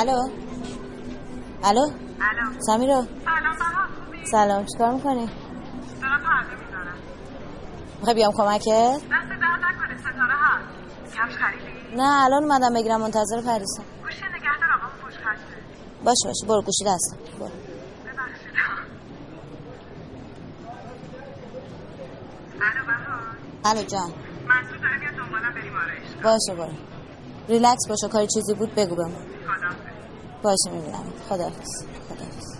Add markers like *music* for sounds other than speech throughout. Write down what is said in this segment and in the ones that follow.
الو؟ الو؟ الو. سمیرا سلام سلام. چیکار می‌کنی؟ دارم پرده می‌ذارم می‌خوای بیام کمکت؟ دست درد نکنه ستاره هست کفش خریدی؟ نه الان اومدم بگیرم منتظر پریسم گوشی نگهدار آقام خوش خسته باشه باشه برو گوشی دستم برو. ببخشید. الو بهار. الو جان. منصور داره میاد دنبالم بریم آرایشگاه. باشه برو ریلکس باشه کاری چیزی بود بگو بهم خداحافظ باشه می‌بینم. خداحافظ. خداحافظ.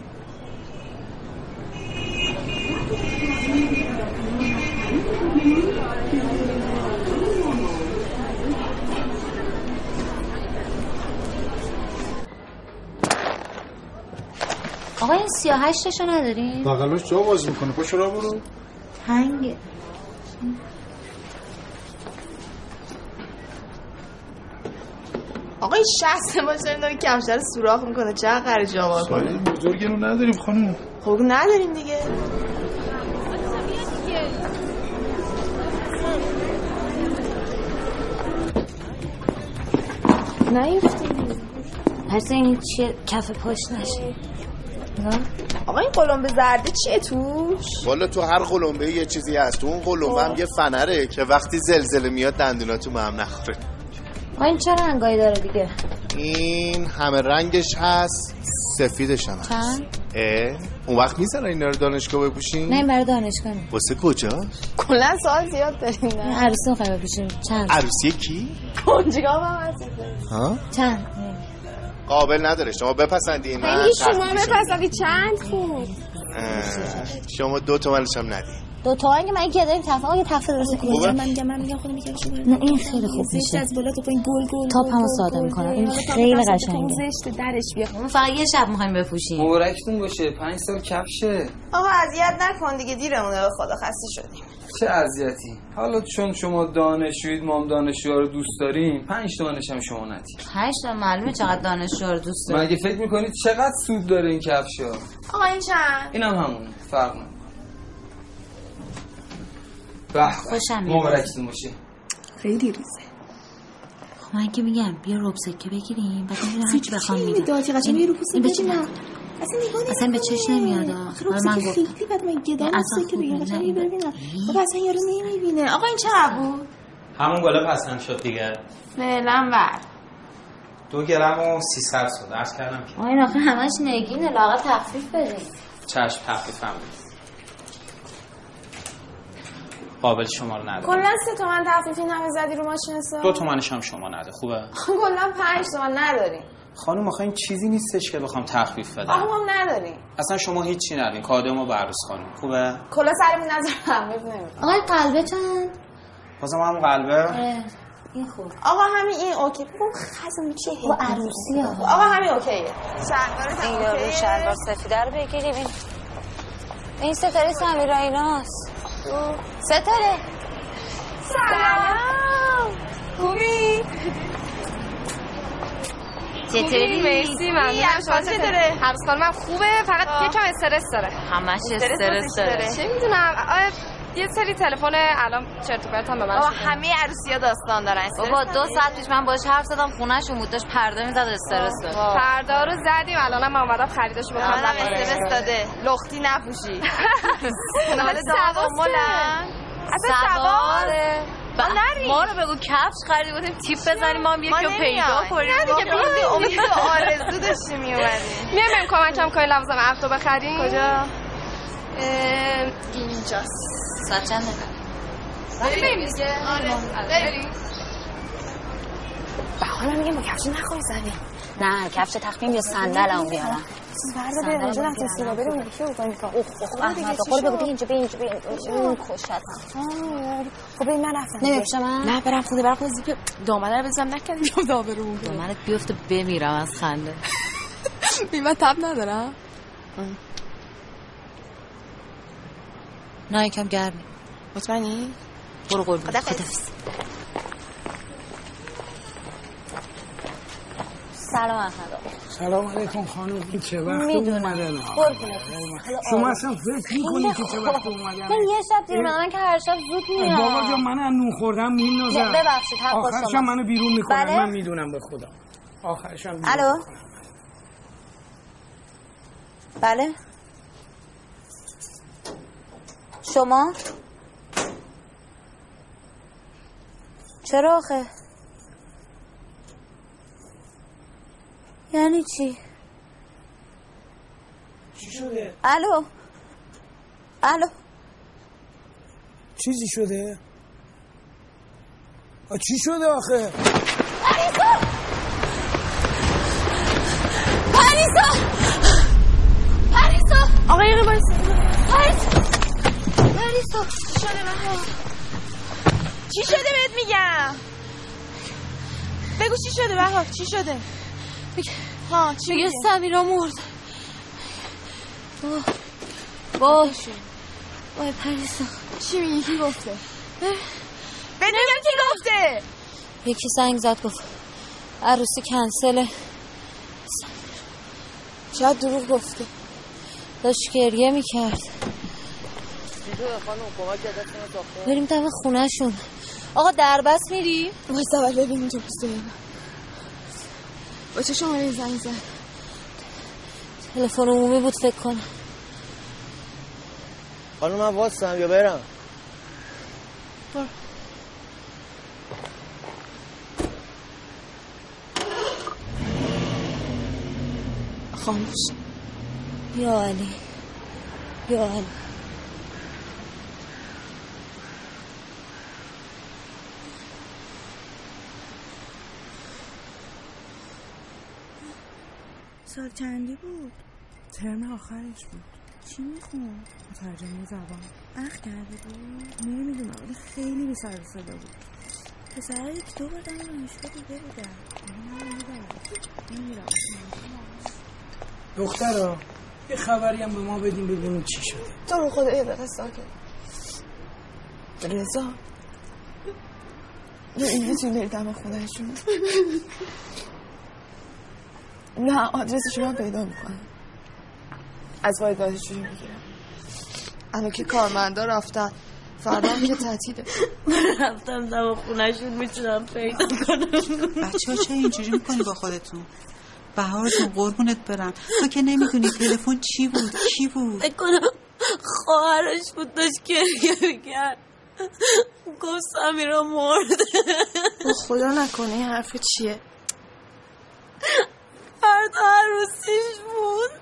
آقا این سیاه هشتشو نداریم بغلش جا باز می‌کنه. پشت را برو. شخص باشه این داره سوراخ می‌کنه. چه قرار جواب. سایه بزرگی رو نداریم خانم. خب نداریم دیگه. پس این چیه؟ کف پاش نشه. آقا این قلمبه زرده چیه توش؟ والا تو هر قلمبه یه چیزی هست. تو اون قلمبه هم یه فنره که وقتی زلزله میاد دندوناتو به هم نخوره. این چه رنگایی داره دیگه؟ این همه رنگش هست سفیدش هم هست. چند؟ اه اون وقت می‌زنن اینا رو دانشگاه بپوشین؟ نه این برای دانشگاه واسه کجا؟ کلا سوال زیاد داریم. این نه عروسی می‌خوای بپوشیم. چند؟ عروسی کی کنجگاه هم هست. ها؟ چند؟ قابل نداره. شما بپسندین من این شما بپسندی چند خوب شما دو تومنش هم ندین. دو تومن که من که داریم تفاهم یه تفاهم درست کنیم خوبه؟ من میگم من میگم خودم میگم شما نه این خیلی خوب میشه. از بالا تو این گل گل تاپ همو ساده می‌کنم این خیلی قشنگه. زشت درش بیا ما فقط یه شب می‌خوایم بپوشیم. مبارکتون باشه. پنج سال کفشه آقا اذیت نکن دیگه دیرمونه به خدا خسته شدیم. چه اذیتی؟ حالا چون شما دانشجویید ما هم دانشجوها رو دوست داریم پنج تومنش هم شما ندید. هشت تا معلومه چقدر دانشجو رو دوست داری مگه فکر می‌کنید چقدر سود داره این کفشا آقا این چند؟ این هم همونه. فرق نمی‌کنه به. خوشم. مبارکتون باشه خیلی ریزه. خب من که میگم بیا رب سکه بگیریم. بعد میرم هرچی بخوام میدم. داجی قشنگ رو پوست چه. نکنه. اصلا نگاه اصلا به چش نمیاد آه. خب من گفتم خیلی بعد من گدا این اصلا که خوب بگم نه، قشنگ ببینم. بابا اصلا یارو نمی‌بینه. آقا این چقدر بود؟ همون گله پسند شد دیگه. فعلا ور دو گرم و 300 شد. عرض کردم که آه این آخه همش نگینه لاغت تخفیف بدیم. چشم تخفیفم بده قابل شما رو نده کلا سه تومن تخفیفی نمی زدی رو ماشین حساب؟ دو تومنش هم شما نده خوبه؟ *laughs* کلا پنج تومن نداریم خانم آخه این چیزی نیستش که بخوام تخفیف بدم. آقا ما هم نداریم. اصلا شما هیچی ندین کادو ما به عروس خانم خوبه؟ کلا سرمون نظر تخفیف نمی‌کنم. آقای قلبه چند؟ بازم هم قلبه. این خوب. آقا همین این اوکی. بابا خزم چه با عروسی ها آقا. همین اوکیه. شلوارت هم این رو شلوار سفیده رو بگیریم. این این ستاره سمیرا ایناست. ستاره. سلام. خوبی؟ چطوری؟ مرسی ممنونم. شما چطوره عروس خانمم خوبه فقط یکم استرس داره. همش استرس داره. چه می‌دونم یه سری تلفن الان چرت و پرت هم به من بابا. همه عروسی داستان دارن. بابا دو ساعت پیش من باش حرف زدم خونهشون بود داشت پرده می‌زد استرس داشت. فردا رو زدیم الانم من اومدم خریدش بکنم منم استرس داده. لختی نپوشی. *laughs* حالا تعاملن اصلا ما نریم. ما رو بگو کفش خریدیم بودیم تیپ بزنیم ما هم یکی رو پیدا کنیم. نه دیگه بیا. امید و آرزو داشتیم میومدیم میایم بریم کمکم کنی لوازم عقد بخریم. کجا؟ اینجاست. ساعت چنده؟ بریم. دیگه. آره. بریم. بهار میگه با کفش نخوری زنی. نه کفش تخمیم یا صندل هم بیارم فردا بریم اونجا رفت سینا بریم اونجا کی بکنیم اوه اوه احمد قول بگو اینجا بیا اینجا بیا این خوشت خب بریم من رفتم. نمیپوشم من. نه برم خونه برم خونه. زیپ دامنه رو بزنم نکردیم *laughs* داورو منت بیفته بمیرم از خنده. *laughs* بی من تب ندارم؟ نه یکم گرمی مطمئنی؟ برو قول خدافظ. خدافظ. سلام احمد سلام علیکم خانم این چه وقت. اومدن. شما اصلا فکر می‌کنید که چه وقت اومدن؟ من یه شب دیر من که هر شب زود میام بابا جان من از نون خوردم میندازم. ببخشید، حق شما. منو بیرون می‌کنن. بله؟ من می‌دونم به خدا. آخرش هم بیرون الو؟ بله؟ شما؟ چرا آخه؟ یعنی چی؟ چی شده؟ الو؟ الو؟ چیزی شده؟ آ چی شده آخه؟ پریسا! پریسا! پریسا! آقا یه بایست پریسا پریسا چی شده چی شده بهت میگم؟ بگو چی شده بهار چی شده؟ ها چی میگه؟ سمیرا مرد. باش وای پریسا چی میگه کی گفته؟ میگم کی گفته؟ یکی زنگ زد گفت عروسی کنسله. شاید دروغ گفته. داشت گریه می‌کرد. بریم دم خونهشون. آقا دربست میری؟ وایسا اول ببین اینجا پوسته با چه شماره زنگ زد؟ تلفن عمومی بود فکر کنم. خانم من واسم یا برم؟ خاموش. یا علی. یا علی. سال چندی بود؟ ترم آخرش بود. چی میخون ترجمه زبان. اخ کرده بود؟ نمی‌دونم ولی خیلی بی سر صدا بود. پسر یک دو بار دم دانشگاه دیگه بودم نمیرم دخترا یه خبری هم به ما بدیم ببینیم چی شده. تو رو خدا یه دقیقه ساکت رضا یه این می‌تونی بری دم خونهشون نه آدرسشون رو پیدا می‌کنم. از وارداتشون می‌گیرم؟ الان که کارمندا رفتن فردا هم که تعطیله. رفتم دم خونهشون می‌تونم پیدا کنم. بچه ها چه اینجوری می‌کنی با خودتون؟ بهار جون قربونت برم. تو که نمی‌دونی تلفن چی بود کی بود؟ فکر کنم خواهرش بود داشت گریه می‌کرد. گفت سمیرا مرده. خدا نکنه این حرف چیه؟ فردا عروسیش بود. *laughs*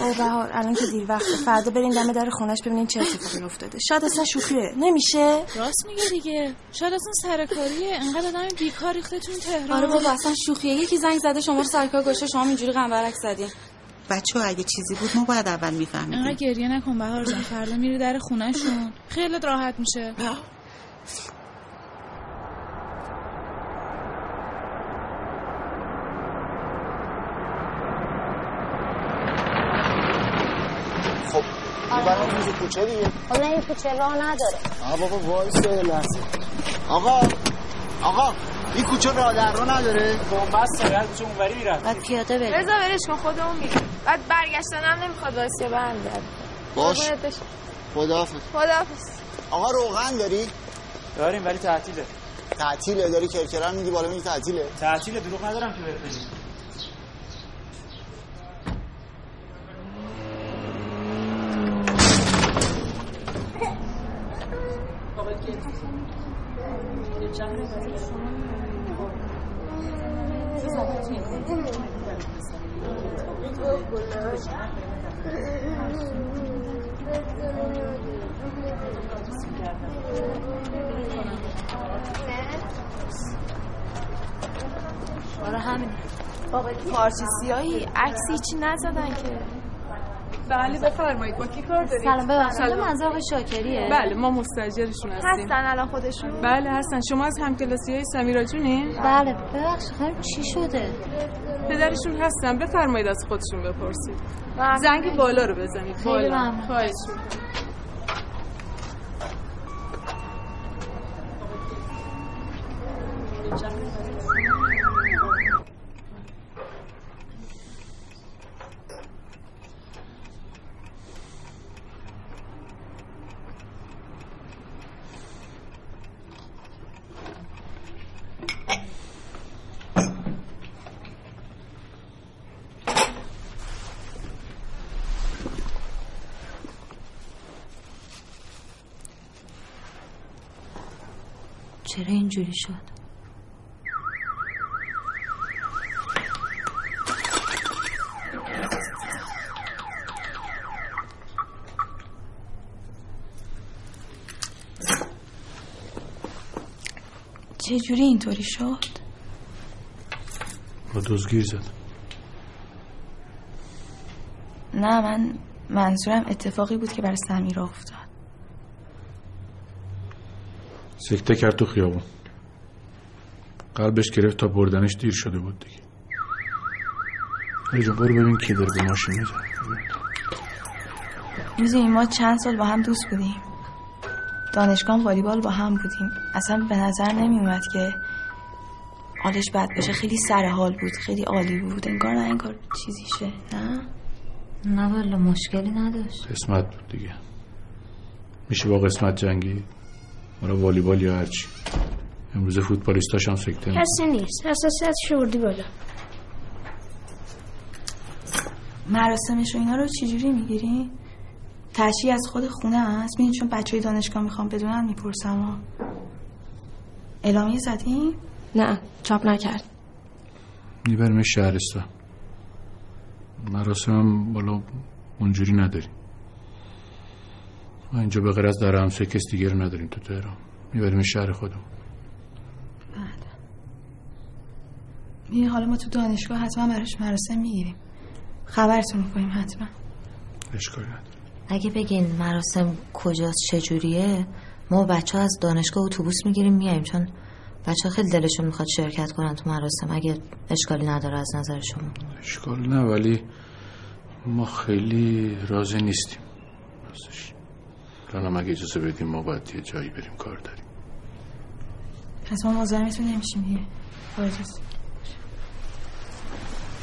او بهار الان که دیر وقته. فردا بریم دم در خونش ببینیم چه اتفاقی افتاده. شاید اصلا شوخیه. نمیشه؟ راست میگه دیگه. شاید اصلا سرکاریه. انقدر آدم بیکار ریخته تو تهران. آره بابا اصلا شوخیه. یکی زنگ زده شما رو سرکار گوشه شما اینجوری غنبرک زدین بچه ها اگه چیزی بود ما باید اول انقدر میفهمیدیم گریه نکن بهار جان. فردا میری در خونهشون. خیلی راحت میشه خب این برام روز کوچه دیگه حالا این کوچه راه نداره. آقا بابا وایسا یه لحظه. آقا آقا این کوچه راه در رو نداره؟ بس باید کوچه اونوری می‌رفت بعد پیاده بریم. رضا ولش کن خودمون میریم بعد برگشتن هم نمی‌خواد واسه برمیگرد باش. خداحافظ. خداحافظ. آقا روغن داری؟ داریم ولی تعطیله. تعطیله داری کرکرم میگی بالا میگی تعطیله. تعطیله دروغ ندارم که بهت آره همین. پارچه سیاهی عکسی چی نزدن که. بله بفرمایید. با کی کار دارید؟ سلام ببخشید. منظور آقای شاکریه. بله ما مستاجرشون هستیم. هستن الان خودشون؟ بله هستن. شما از همکلاسی های سمیرا جونین؟ بله ببخشید خانم چی شده؟ پدرشون هستن. بفرمایید از خودشون بپرسید. زنگ بالا رو بزنید. خیلی بالا. خواهش می‌کنم. اینجوری شد. چجوری اینطوری شد؟ با دزگیر زد. نه من منظورم اتفاقی بود که برای سمیرا افتاد. سکته کرد تو خیابون. قلبش گرفت تا بردنش دیر شده بود دیگه. علی برو ببین کی داره به ماشین می‌زنه می‌دونی ما چند سال با هم دوست بودیم. دانشگاه والیبال با هم بودیم. اصلا به نظر نمیومد که حالش بد باشه. خیلی سر حال بود خیلی عالی بود. انگار نه انگار چیزی شه نه؟ نه والا مشکلی نداشت. قسمت بود دیگه. میشه با قسمت جنگی؟ مرا والیبال یا هرچی؟ امروز فوتبالیستاش هم سکته. کسی نیست. حساسیت شوردی بالا. مراسمش و اینا رو چجوری می‌گیری؟ تشریح از خود خونه هست می‌دونی چون بچه های دانشگاه می‌خوام بدونن می‌پرسم ها اعلامیه زدیم؟ نه چاپ نکرد. می‌بریم شهرستان. مراسم هم بالا اونجوری نداریم. ما اینجا به غیر از در کس دیگه رو نداریم تو تهران. می‌بریم شهر خودم می‌دونی حالا ما تو دانشگاه حتما براش مراسم می‌گیریم. خبرتون می‌کنیم حتما. اشکالی نداره. اگه بگین مراسم کجاست چجوریه؟ ما بچه ها از دانشگاه اتوبوس می‌گیریم میایم چون بچه ها خیلی دلشون می‌خواد شرکت کنن تو مراسم. اگه اشکالی نداره از نظر شما. اشکال نه ولی ما خیلی راضی نیستیم. راستش الان اگه اجازه بدیم ما باید یه جایی بریم کار داریم. پس ما مزاحمتون نمیشیم دیگه. با اجازه.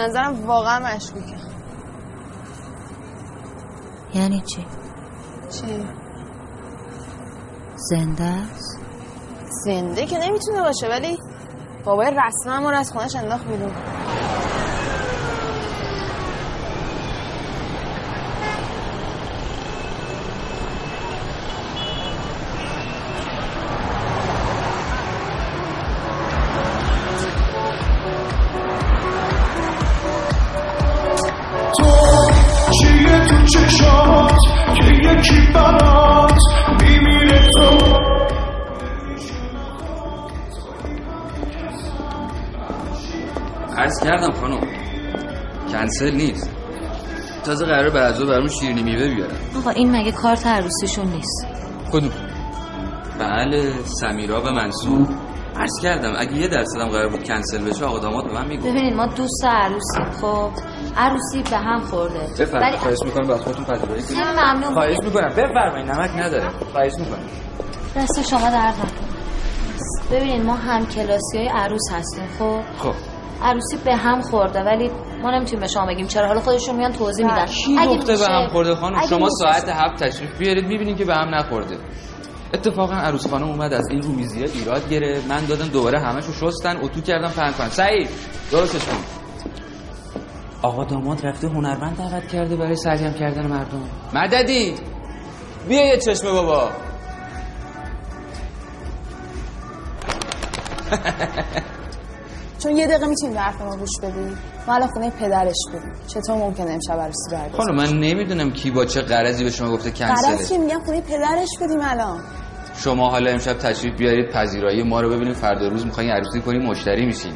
نظرم واقعا مشکوکه یعنی چی؟ چی؟ زنده است؟ زنده که نمی‌تونه باشه ولی بابای رسما ما رو از خونش انداخت بیرون بعضا برامون شیرینی میوه بیارن آقا این مگه کارت عروسیشون نیست؟ کدوم؟ بله سمیرا و منصور. عرض کردم اگه یه درصدم قرار بود کنسل بشه آقا داماد به من میگو ببینید ما دوست عروسیم خب عروسی به هم خورده. بفرمایید. ولی خواهش می‌کنم با خودتون پذیرایی کنید. خیلی ممنون. خواهش می‌کنم. بفرمایید نمک نداره. خواهش می‌کنم. دست شما درد نکنه. ببینید ما هم کلاسی های عروس هستیم خب؟ خب. عروسی به هم خورده ولی ما نمی‌تونیم به شما بگیم چرا. حالا خودشون میان توضیح میدن. کی گفته به هم خورده خانم؟ شما میشه- ساعت هفت تشریف بیارید می‌بینید که به هم نخورده. اتفاقا عروس خانم اومد از این رومیزی ایراد گرفت. من دادم دوباره همشو شستن اتو کردم پهن کنن سعید درستش کن. آقا داماد رفته هنرمند دعوت کرده برای سرگرم کردن مردم. مددی! بیا یه چشمه بابا. *laughs* چون یه دقیقه می‌تونیم به حرف ما گوش بدی. ما الان خونه پدرش بودیم. چطور ممکنه امشب عروسی برگزار خانم من نمی‌دونم کی با چه قرضی به شما گفته کنسله. چی میگم خونه پدرش بودیم الان. شما حالا امشب تشریف بیارید پذیرایی ما رو ببینیم. فردا روز می‌خواین عروسی کنیم مشتری میشین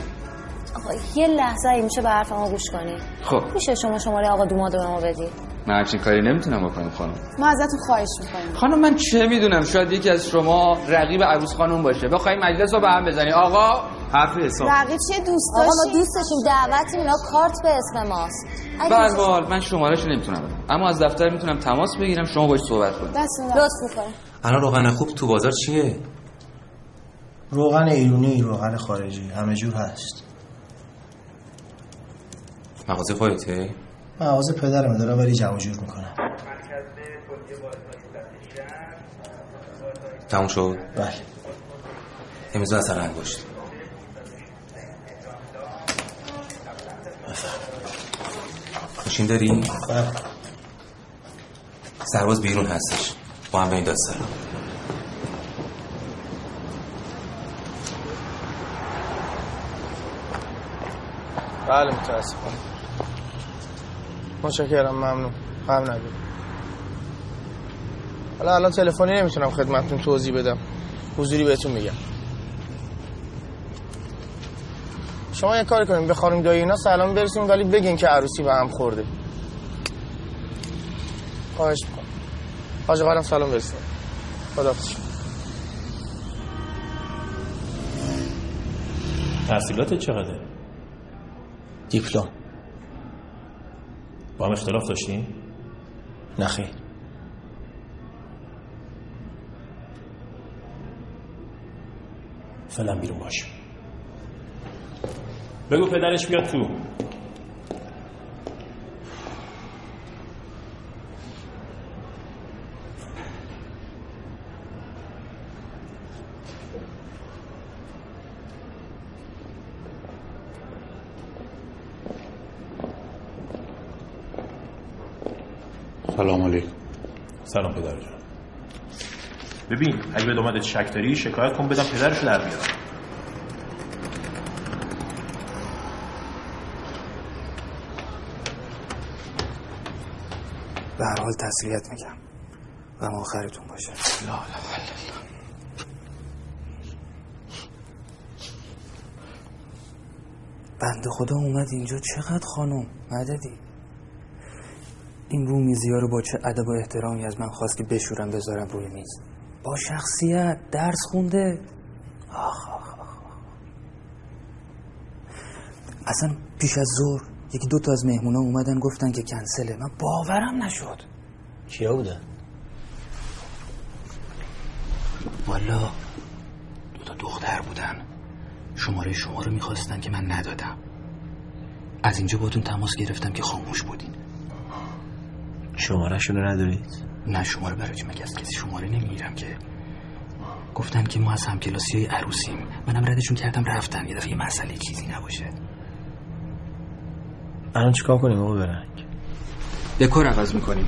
آقا یه لحظه اگه میشه به حرف ما گوش کنی. خب. میشه شما شماره آقا دوماد به ما بدی. من همچین کاری نمی‌تونم بکنم خانم. ما ازتون خواهش می‌کنیم. خانم من چه می‌دونم شاید یکی از شما رقیب عروس خانم باشه. بخوای مجلس رو به هم بزنی. آقا حرف حساب. رقیب چیه؟ دوست آقا ما دوستشیم دعوتیم. اینا کارت به اسم ماست. اگه به هر میشه- حال من شمارهشو نمی‌تونم بدم. اما از دفتر می‌تونم تماس بگیرم شما باش صحبت کنید. درست می‌کنه. الان روغن خوب تو بازار چیه؟ روغن ایرونی روغن خارجی. همه جور هست. مغازه خودته مغازه پدرم داره ولی جمع جور می‌کنه تموم شد؟ بله. امروز اثر انگشت. ماشین داری؟ بله. سرباز بیرون هستش. با هم به این دست دارم بله متاسفم متشکرم ممنون. غم نگیر حالا الان تلفنی نمی‌تونم خدمتتون توضیح بدم. حضوری بهتون میگم. شما یه کاری کنیم به خانم دایی اینا سلام برسیم ولی بگین که عروسی به هم خورده. خواهش می‌کنم. حاج قرم سلام برسیم. خداحافظ. تحصیلات چقدره؟ دیپلم. با هم اختلاف داشتین؟ نخیر فعلا بیرون باش. بگو پدرش بیاد تو سلام علیکم سلام پدر جان ببین اگه به دومدت شک داری شکایت کن بدم پدرشو در بیارم. به هر حال تسلیت میگم غم آخرتون باشه. لا بنده خدا اومد اینجا. چقدر خانم؟ مددی. این رومیزی ها رو با چه ادب و احترامی از من خواست که بشورم بذارم روی میز. با شخصیت درس خونده. آخ آخ آخ اصلا پیش از ظهر یکی دو تا از مهمونا اومدن گفتن که کنسله. من باورم نشد. کیا بودن؟ والا دو تا دختر بودن. شماره شما رو می‌خواستن که من ندادم. از اینجا باتون تماس گرفتم که خاموش بودین. شمارهشون رو ندارید؟ نه شماره برای چی؟ مگه از کسی شماره نمی‌گیرم که؟ گفتن که ما از همکلاسی های عروسیم. منم ردشون کردم رفتن. یه دفعه یه مسئله چیزی نباشه. الان چیکار کنیم آقا برنگ؟ دکور عوض می‌کنیم.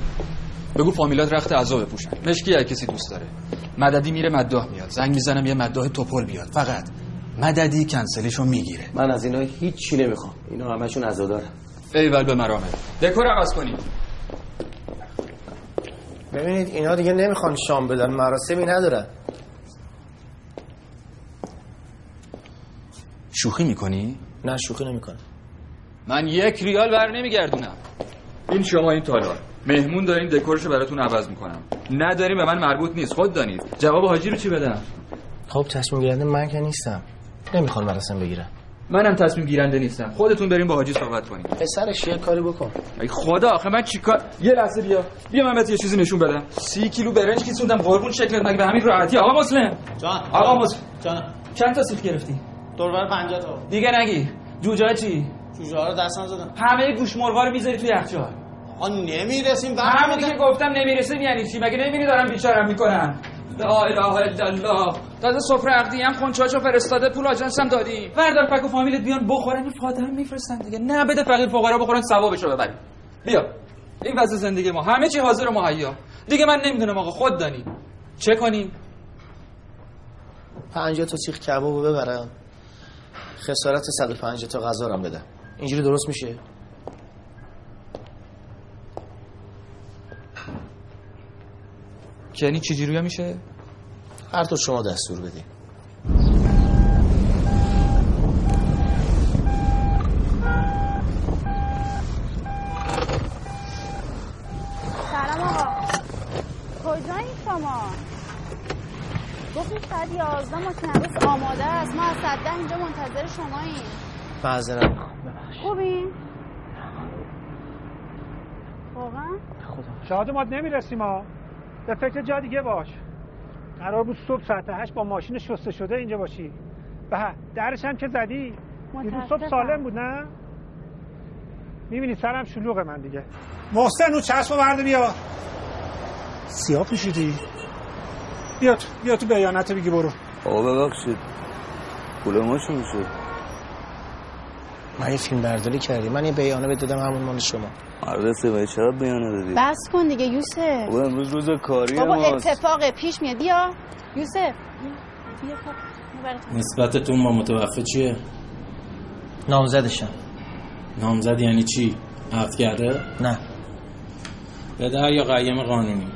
بگو فامیلات رخت عذا بپوشن مشکی هر کسی دوست داره. مددی میره مداح میاد. زنگ می‌زنم یه مداح توپل بیاد. فقط مددی کنسلیشو می‌گیره. من از اینا هیچی نمی‌خوام. اینا همشون عزادارن. ایول به مرامه. دکور عوض کنیم. ببینید اینا دیگه نمی‌خوان شام بدن مراسمی ندارن. شوخی می‌کنی؟ نه شوخی نمی‌کنه من یک ریال بر نمیگردونم. این شما این تالار. مهمون دارین دکورشو براتون عوض می‌کنم. نداریم به من مربوط نیست. خود دانید. جواب حاجی رو چی بدم؟ خب تصمیم گیرنده من که نیستم. نمی‌خوان مراسم بگیرم منم تصمیم گیرنده نیستم. خودتون بریم با حاجی صحبت کنید پسرش یه کاری بکن. ای خدا آخه من چیکار یه لحظه بیا. بیا من بهت یه چیزی نشون بدم. سی کیلو برنج کیسوندم قربون شکلت مگه به همین راحتی؟ آقا مسلم. جان. آقا مسلم. جان. چند تا سیخ گرفتی؟ دوربر 50 تا. دیگه نگی. جوجه چی؟ جوجه ها رو دستم زدم. همه گوش مرغا رو می‌ذاری توی یخچال. آقا نمی‌رسیم. همین که گفتم نمی‌رسیم یعنی چی؟ مگه نمی‌بینی دارم بیچارم می‌کنن؟ لا اله الا الله. تازه سفره عقدی هم خونچاچو فرستاده پول آجنس هم دادی. وردار فک و فامیلت بیان بخورن این فاطمه میفرستن دیگه. نه بده فقیر فقرا بخورن ثوابشو ببری بیا. این واسه زندگی ما. همه چی حاضر و مهیا. دیگه من نمی‌دونم آقا خود دانی. چه کنیم؟ 50 تا سیخ کبابو ببرم. خسارت 150 تا غذا رو بدم. اینجوری درست میشه؟ یعنی چی جوری میشه؟ هر طور شما دستور بدین. سلام آقا. کجایین شما؟ گفتید ساعت یازده عروس آماده است. ما از ساعت ده اینجا منتظر شماییم. معذرت خوبین؟ واقعا؟ شاهد ما نمی‌رسیم ها. به فکر جا دیگه باش. قرار بود صبح ساعت هشت با ماشین شسته شده اینجا باشی. به درش هم که زدی؟ دیروز صبح. سالم بود نه؟ می‌بینی سرم شلوغه من دیگه. محسن اون چسب برده بیا. سیاه پوشیدی؟ بیا تو بیا تو بیانت بگی برو. آقا ببخشید. پول ما چی میشه من یه فیلم برداری کردی من یه بیانه بهت دادم همون مال شما مرد سوای چرا بیانه دادی بس کن دیگه یوسف بابا امروز روز کاری بابا ماست اتفاق پیش میاد بیا یوسف. نسبتتون با متوفه چیه؟ نامزدشم نامزد یعنی چی؟ عقد کرده؟ نه پدر یا قیم قانونی؟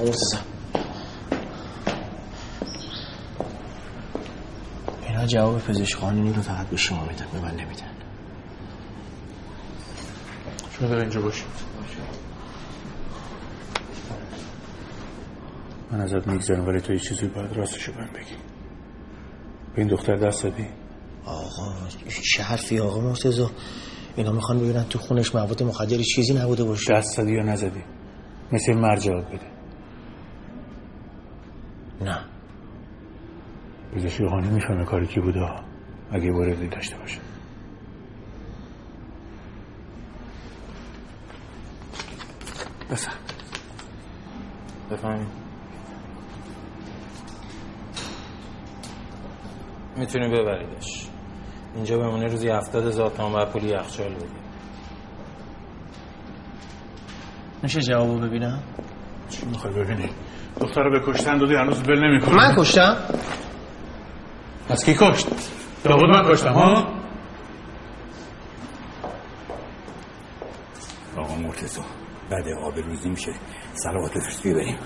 مرتضی اینا جواب پزشک قانونی رو فقط به شما میدن به من نمیدن. شما در اینجا باشید من ازت میگذرم ولی تو یه چیزی باید راستشو بهم بگی. به این دختر دست دادی آقا چه حرفی آقا مرتضی؟ اینا می‌خوان ببینن تو خونش مواد مخدری چیزی نبوده باشه. دست زدی یا نزدی؟ مثل جواب بده نه پزشک قانونی می‌فهمه کاری کی بوده. اگه واردی داشته باشه. بفهم بفهمید می‌تونی ببریدش. اینجا بمونه روزی هفتاد هزار تومن بر پول یخچال بدی میشه جوابو ببینم؟ چی می‌خوای ببینی؟ دختر رو به کشتن دادی هنوز بل نمی‌کنه. من کشتم؟ از کی کشت؟ داود من کشتم ها؟ آقا مرتضی بعد آب روزی میشه. سلوات بفرستی بریم.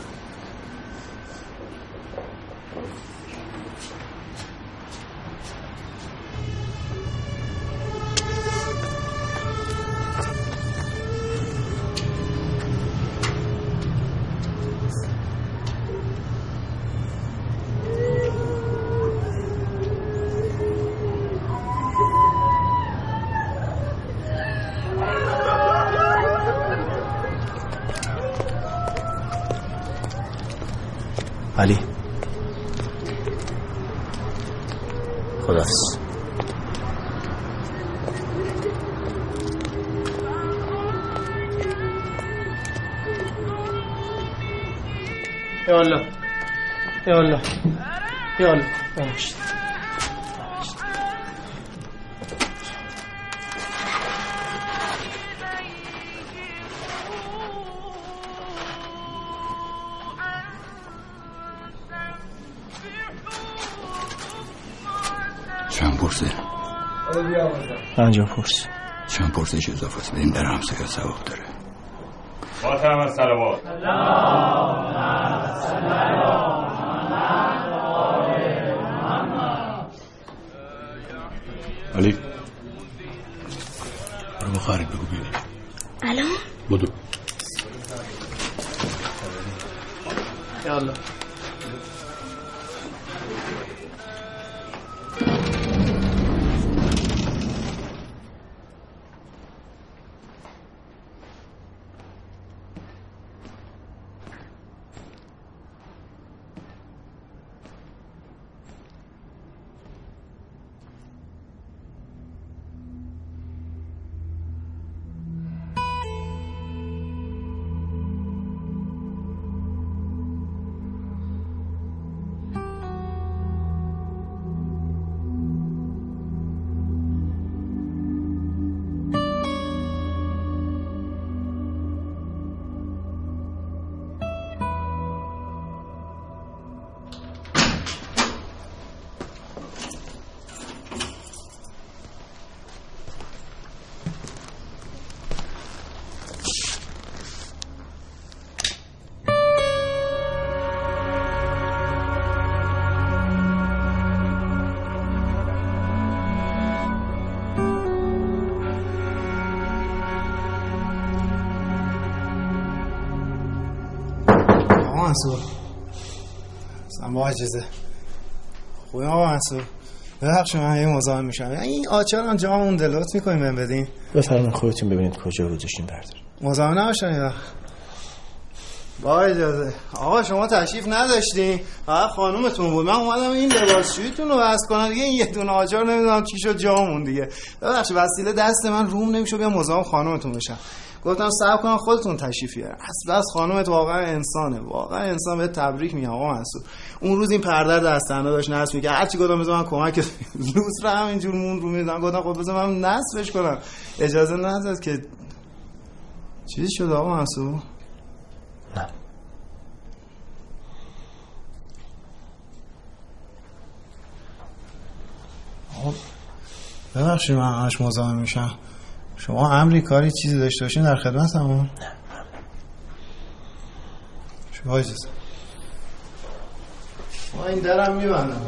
پرسش اضافه است. بریم در همسایه ثواب داره. فاطمه و سلوات. علی برو بخارید بگو بیاد آقا خوبی آقا منصور. ببخشید من یه مزاحم میشم. این آچار هم جامون دلوت می‌کنیم بهم بدین؟ بفرمایید خودتون ببینید کجا گذاشتین بردار مزاحم وقت. با اجازه. آقا شما تشریف نداشتین؟ فقط خانومتون بود. من اومدم این لباسشویتون رو وصل کنم. دیگه این یه دونه آجار نمی‌دونم چی شد جامون دیگه. ببخشید وسیله دست من روم نمیشه بیام مزاحم خانومتون بشم. گفتم صبر کنم خودتون تشریف بیارین اصلا از خانومت واقعا انسانه. واقعا انسان به تبریک میگم آقا منصور. اون روز این پرده دست تنها داشت نصب میگه هرچی گفتم بذار من کمک روز رو همینجور مون رو میدم گفتم خب بذار من نصبش کنم. اجازه نداد که چیزی شد آقا منصور؟ خب، ببخشید من همش مزاحم میشم. شما امری کاری چیزی داشته باشین در خدمت همون شما اجازه ما این درم میبندم.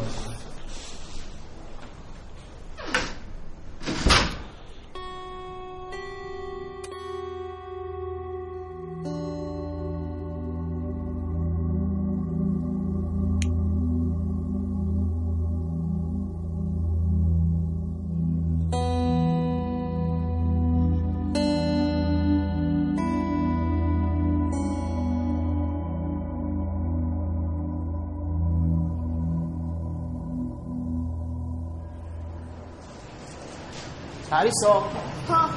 پریسا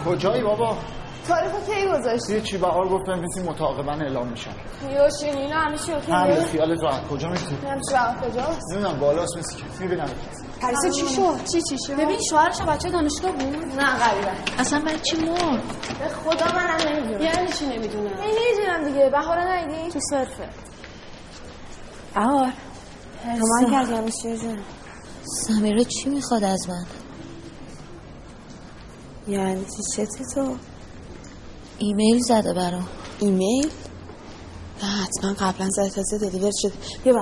کجایی بابا؟ تاریخ کی گذاشتی؟ چی بهار گفت بنویسی متعاقبا اعلام میشن. یوشین اینا همه چی اوکی همه خیالت راحت کجا میسی نمیشه کجاست؟ نمی‌دونم بالاست مثل که می‌بینم. پریسا چی شد؟ چی چی شد؟ ببین شوهرش بچه دانشگاه بود؟ نه غریبه. اصلا برای چی مرد؟ به خدا منم نمی‌دونم. یعنی چی نمی‌دونم؟ نمی‌دونم دیگه. بهار نیدی تو صرفه. بهار. کردی همه چی جون. سمیره چی می‌خواد از من؟ یعنی چی؟ تو ایمیل زده برام. ایمیل؟ نه حتما قبلا زده تازه دلیور شد. بیا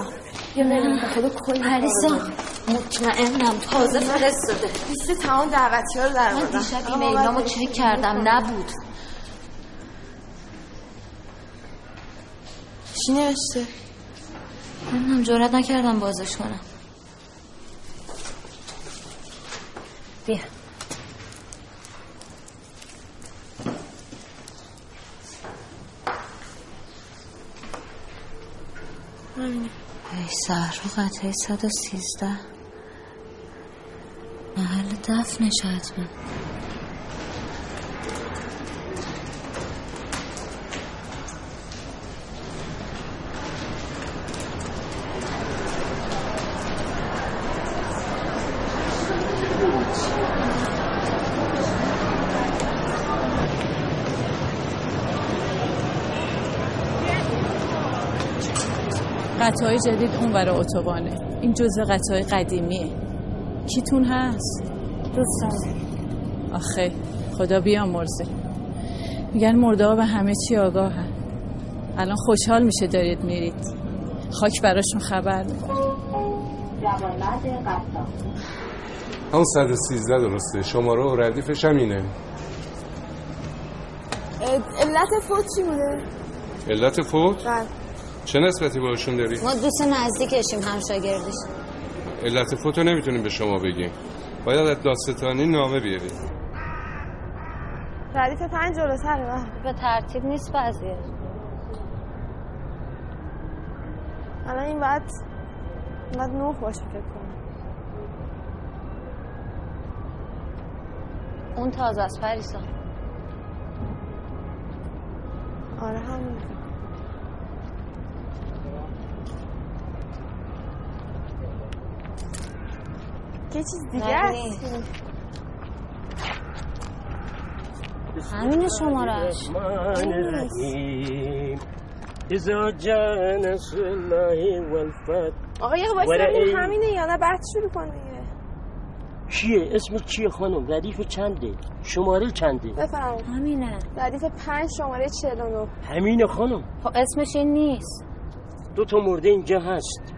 بیا خدا کلی پریسا. مطمئنم. تازه فرستاده. لیست تمام دعوتی ها رو در من. دیشب ایمیلامو چک کردم. نبود. چی نوشته؟ من جرات نکردم بازش کنم. بیا. همینه ای و قطعه 113 محل دفنش حتما جدید اون برای اتوبانه. این جزء قطعه قدیمیه. کیتون هست؟ دوستم آخه خدا بیامرزه میگن مرده ها به همه چی آگاه هن. الان خوشحال میشه دارید میرید. خاک براشون خبر می‌کنه همون 113 درسته. شماره و ردیفش هم اینه علت فوت چی بوده؟ علت فوت؟ بله. چه نسبتی باشون داری؟ ما دوست نزدیکشیم هم شاگردش علت فوت رو نمی‌تونیم به شما بگیم. باید از داستانی نامه بیارید ردیف پنج جلو سره به ترتیب نیست قضیه الان این بعد بعد نه باشه فکر کنم. اون تازه از پریسا. آره همون یه چیز دیگه نه، است. همین شمارش إذا جاء نصر الله والفتح. آقا یه واسه ورقه ببین این- همینه یا نه؟ بعد شروع کن دیگه. چیه اسم چیه خانم؟ ردیف چنده؟ شماره چنده؟ بفرمایید. همینه. ردیف پنج شماره 49 همینه خانم. خب اسمش این نیست. دو تا مرده اینجا هست.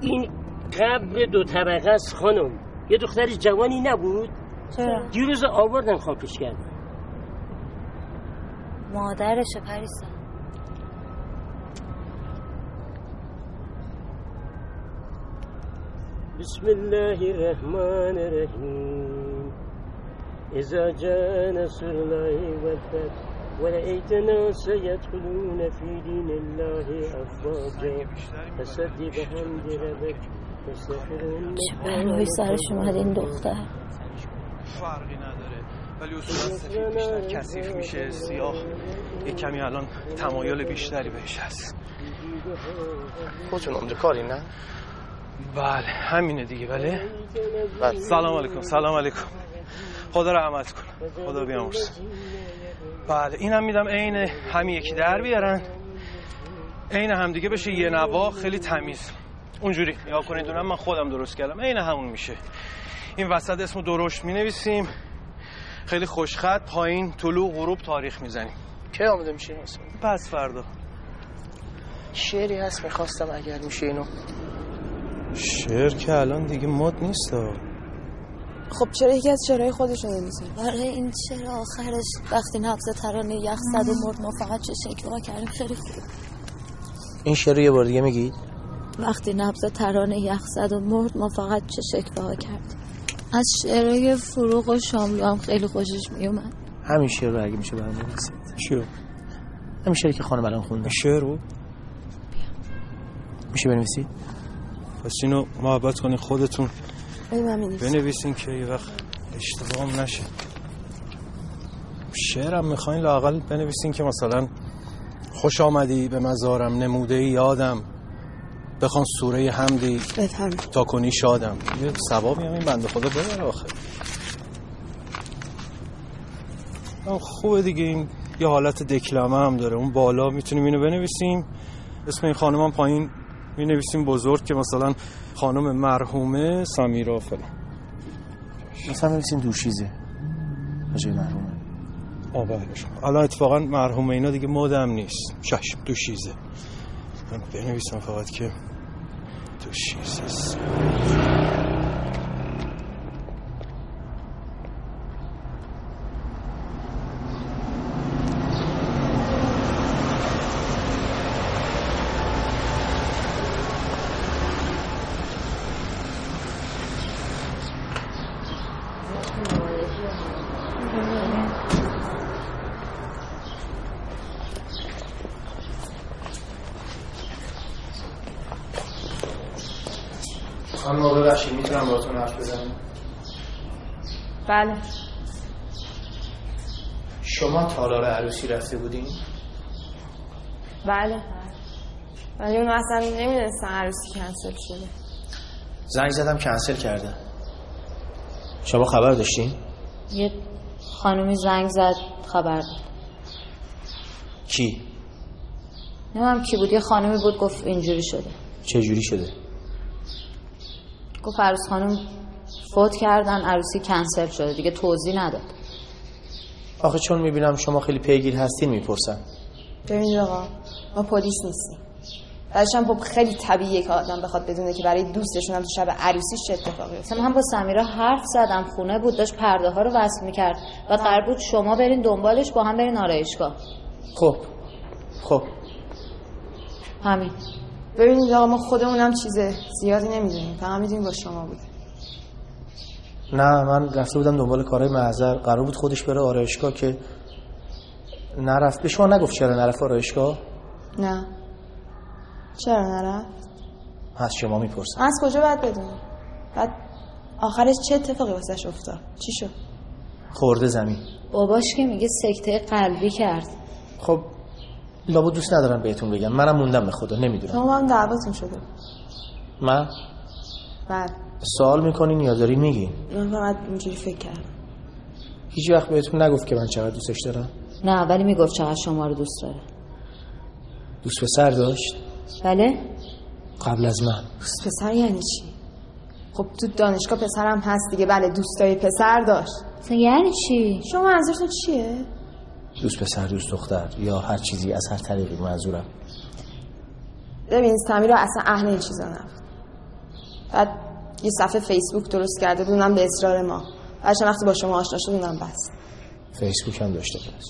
این قبر دو طبقه است خانم. یه دختر جوانی نبود؟ چرا؟ دیروز آوردن خاکش کردن. مادرشه پریسا بسم الله الرحمن الرحيم إذا جاء نصر الله والفتح ورأيت الناس يدخلون في دين الله أفواجا. فسبح بحمد ربك چه بلایی سرش اومد این دختر. فرقی نداره. ولی اصولا سفید بیشتر کثیف میشه. سیاه یه کمی الان تمایل بیشتری بهش هست. خودتون اونجا کاری نه؟ بله همینه دیگه. بله؟ بله. سلام علیکم سلام علیکم. خدا رحمت کن خدا بیامرز بله اینم میدم عین همین یکی در بیارن. عین همدیگه بشه یه نوا خیلی تمیز. اونجوری یا کنید دونم من خودم درست کردم. عین همون میشه. این وسط اسمو درشت می نویسیم خیلی خوشخط پایین طلوع غروب تاریخ می‌زنیم. کی آمده میشه این اسم؟ پس فردا. شعری هست می‌خواستم اگر میشه اینو. شعر که الان دیگه مد نیست خب چرا یکی از شعرهای خودشون نمی‌زنی برای این چرا آخرش. وقتی نبض ترانه یخ زد و مرد ما فقط چه شکل کردیم خیلی خوب. این شعر رو یه بار دیگه میگید وقتی نبض ترانه یخ زد و مرد ما فقط چه شکل ها کردیم. از شعرهای فروغ و شاملو هم خیلی خوشش میومد. همین شعر رو اگه میشه برام بنویسید. چیو؟ همین شعری که خانم الان خوندن شعر رو؟ میشه بنویسید؟ پس اینو محبت کنین خودتون. بنویسین که یه وقت اشتباه نشه. شعرم می‌خواین لاقل بنویسین که مثلا خوش آمدی به مزارم نموده یادم. بخوان سوره حمدی تا کنی شادم. یه ثوابی هم این بنده خدا ببره آخه. خوبه دیگه این یه حالت دکلمه هم داره. اون بالا می‌تونیم اینو بنویسیم. اسم این خانم هم پایین می نویسیم بزرگ که مثلا خانم مرحومه سمیرا فلان. مثلا بنویسین دوشیزه. بجای مرحومه. آبه الان اتفاقا مرحومه اینا دیگه مدم نیست. ششم دوشیزه. من بنویسم فقط که دوشیزه خانم آقا ببخشید می‌تونم باهاتون حرف بزنم بله شما تالار عروسی رفته بودین بله. ولی اون اصلا نمی‌دونستن عروسی کنسل شده. زنگ زدم کنسل کرده شما خبر داشتین؟ یه خانومی زنگ زد خبر داد. کی؟ نمیم کی بود یه خانومی بود گفت اینجوری شده. چه جوری شده؟ گفت عروس خانم فوت کردن عروسی کنسل شده. دیگه توضیح نداد. آخه چون می‌بینم شما خیلی پیگیر هستین می‌پرسم. ببینید آقا ما پلیس نیستیم. بعدش هم خب خیلی طبیعیه که آدم بخواد بدونه که برای دوستشون هم تو شب عروسیش چه اتفاقی افتاد مثلا من با سمیرا حرف زدم خونه بود داشت پرده ها رو وصل می‌کرد و قرار بود شما برین دنبالش با هم برین آرایشگاه. خب خب. همین. ببینید آقا ما خودمونم چیز زیادی نمی‌دونیم. فقط می‌دونیم با شما بود نه من رفته بودم دنبال کارهای محضر قرار بود خودش بره آرایشگاه که نرفت. به شما نگفت چرا نرفت آرایشگاه؟ نه. چرا نرفت؟ از شما می‌پرسم. از کجا باید بدونیم بعد آخرش چه اتفاقی واسش افتاد؟ چی شد؟ خورده زمین. باباش که میگه سکته قلبی کرد. خب لابد دوست ندارم بهتون بگم. منم موندم به خدا. نمی‌دونم. شما هم دعواتون شده من؟ بعد سوال می‌کنین یا داری میگین من فقط اینجوری فکر کردم. هیچ وقت بهتون نگفت که من چقدر دوستش دارم. نه ولی می‌گفت چقدر شما رو دوست داره. دوست پسر داشت؟ بله. قبل از من. دوست پسر یعنی چی؟ خب تو دانشگاه پسرم هست دیگه بله دوستای پسر داشت. یعنی چی؟ شما منظورتون چیه؟ دوست پسر دوست دختر یا هر چیزی از هر طریقی منظورم. ببین سمیرا اصلا اهل این چیزا نبود. بعد یه صفحه فیسبوک درست کرده بود اونم به اصرار ما. بعدش وقتی با شما آشنا شد اونم بس. فیسبوک هم داشته پس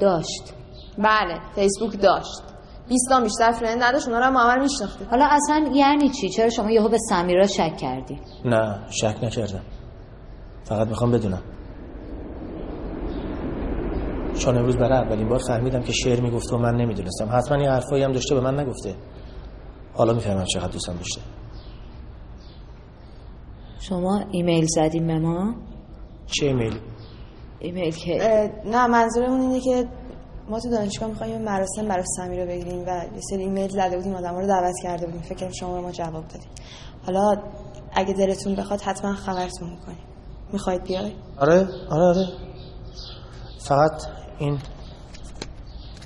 داشت. بله فیسبوک داشت. 20 تا بیشتر فرند نداشت اونا رو هم عمل میشناخته. حالا اصلا یعنی چی؟ چرا شما یهو به سمیرا شک کردی؟ نه شک نکردم. فقط می‌خوام بدونم. چون امروز برای اولین بار فهمیدم که شعر می‌گفته و من نمی‌دونستم. حتما یه حرفایی هم داشته به من نگفته. حالا می‌فهمم چقدر دوستم داشته. شما ایمیل زدیم به ما؟ چه ایمیل؟ ایمیل که نه منظورمون اینه که ما تو دانشگاه می‌خوایم یه مراسم برای سمیر رو بگیریم و یه سری ایمیل زده بودیم آدم رو دعوت کرده بودیم. فکر کنم شما به ما جواب دادیم. حالا اگه دلتون بخواد حتما خبرتون می‌کنیم. می‌خواید بیای آره آره آره. فقط این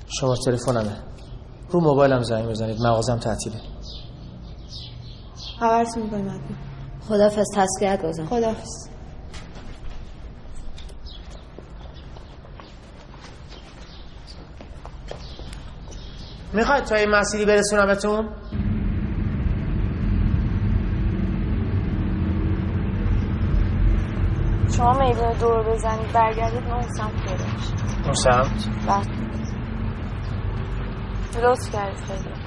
شما تلفنمه. رو موبایلم زنگ بزنید مغازم تعطیله. خبرتون می‌کنیم حتما. خدافز تسلیت بازم. خدافز می‌خواید تا این مسیری برسونمتون شما میدون دور بزنید برگردید ما سمت میشه اون سمت؟ بله. لطف کردید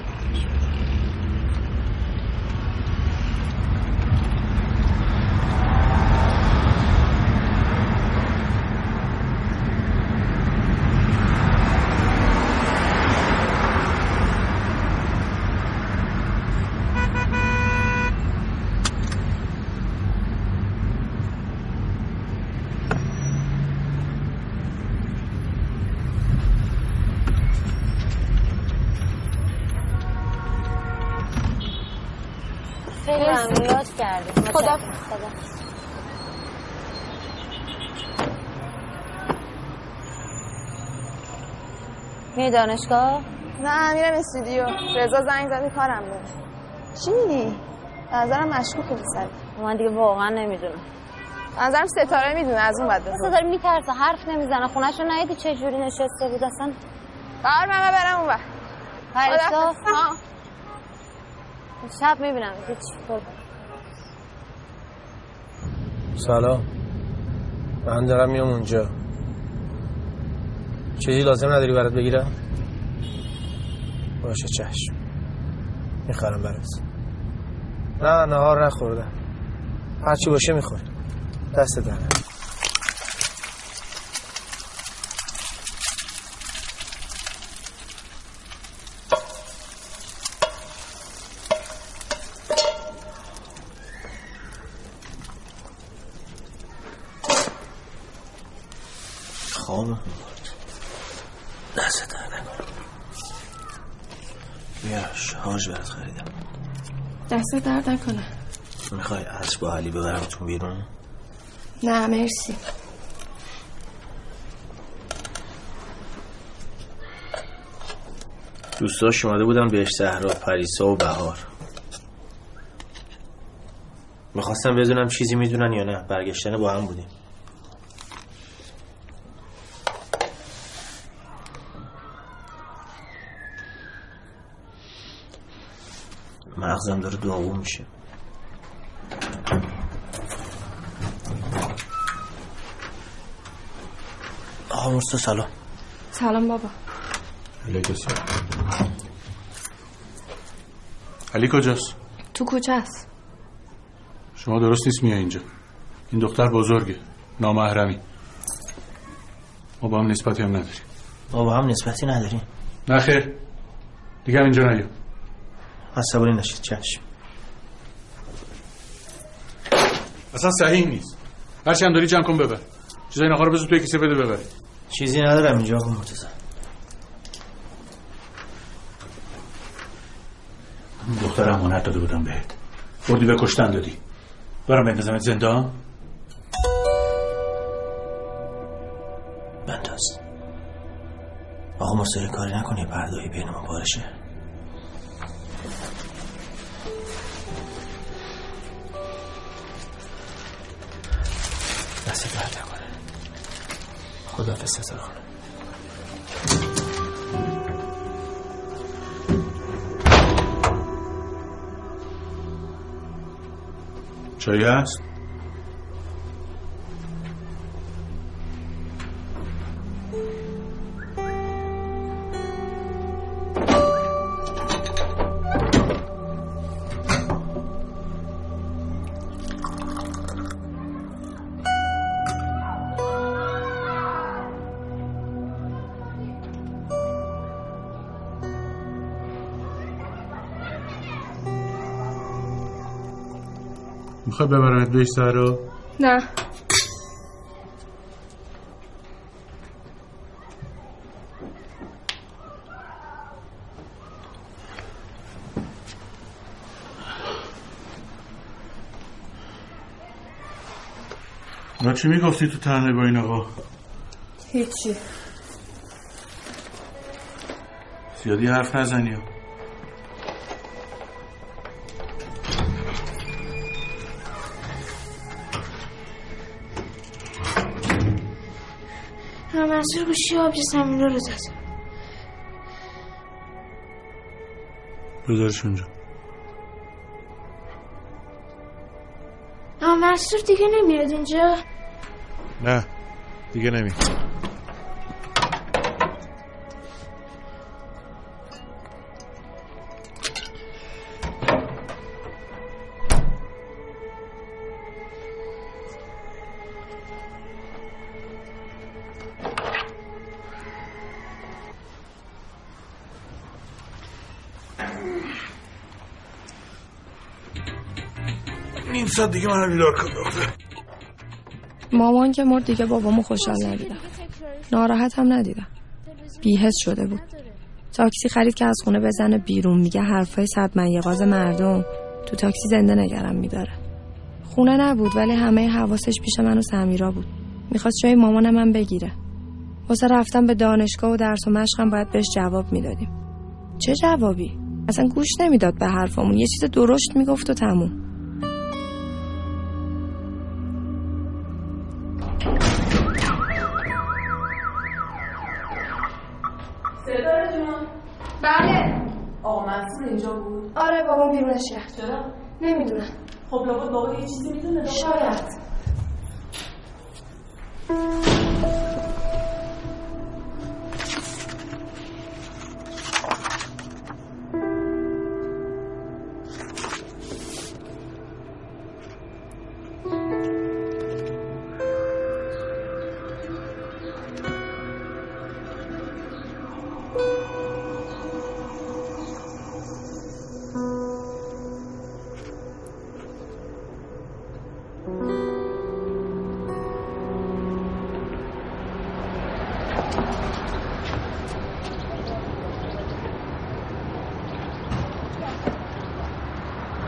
خیلی ممنون لطف کردی خدا میری دانشگاه؟ نه میرم استودیو. رضا زنگ زده کارم داره چی میگی؟ به نظرم مشکوکه پسر من دیگه واقعا نمی‌دونم. نظرم ستاره می‌دونه از اون بعد داره میترسه حرف نمی‌زنه. خونش رو ندیدی چه جوری نشسته بود اصلا؟ بر من برم اون وقت پریسا شب می‌بینم. هیچ برو. سلام. من دارم میام اونجا. چیزی لازم نداری برات بگیرم؟ باشه چشم. می‌خرم برات. نه نهار نخوردم هرچی باشه می‌خوری دست دارم می‌برد دست در نکنم بیا شارژ برات خریدم. دست درد نکنه. می‌خوای عصر با علی ببرمتون بیرون؟ نه مرسی. دوستاش اومده بودن بهش زهرا پریسا و بهار. می‌خواستم بدونم چیزی می‌دونن یا نه. برگشتن با هم بودیم. مغزم داره داغون میشه. آقا مرستا سلام. سلام بابا. علیکم علی کجاست؟ تو کوچه است شما درست نیست میای اینجا. این دختر بزرگه. نامحرمی. ما با هم نسبتی هم نداریم. ما با هم نسبتی نداریم. نه خیر. دیگه هم اینجا نیا. عصبانی نشید. چشم. اصلا صحیح نیست. هرچی هم داری جمع کن ببر. چیزای نخواه رو بذار توی کیسه بده ببری. چیزی ندارم اینجا آقا مرتضی. دختر امانت داده بودم بهت. بردی به کشتن دادی. برام بندازمت زندان. بنداز. آقا مرتضی کاری نکنی پردایی بین ما بارشه دست درد نکنه خدا ستاره خانم چایی هست؟ می‌خوای ببرمت بهش سهرا نه. اونا چی می‌گفتی تو تنه با این آقا؟ هیچی. زیادی حرف نزنی منصور گوشی آبی سمیرا رو زد بذارش اونجا اما منصور دیگه نمیاد اینجا نه دیگه نمی ساعت دیگه من بیدار کن دختر مامان که مرد دیگه بابامو خوشحال ندیدم. ناراحت هم ندیدم. بیهس شده بود. تاکسی خرید که از خونه بزنه بیرون. میگه حرفای صد من یقاز مردم. تو تاکسی زنده نگرم میداره. خونه نبود ولی همه حواسش پیش من و سمیرا بود. می‌خواست جای مامان من بگیره. واسه رفتن به دانشگاه و درس و مشقم باید بهش جواب می‌دادیم. چه جوابی؟ اصلا گوش نمی‌داد به حرفمون یه چیز درشت می‌گفت و تموم. بیرونش رفت چرا؟ نمی‌دونم. خب لابد بابا یه چیزی می‌دونه شاید.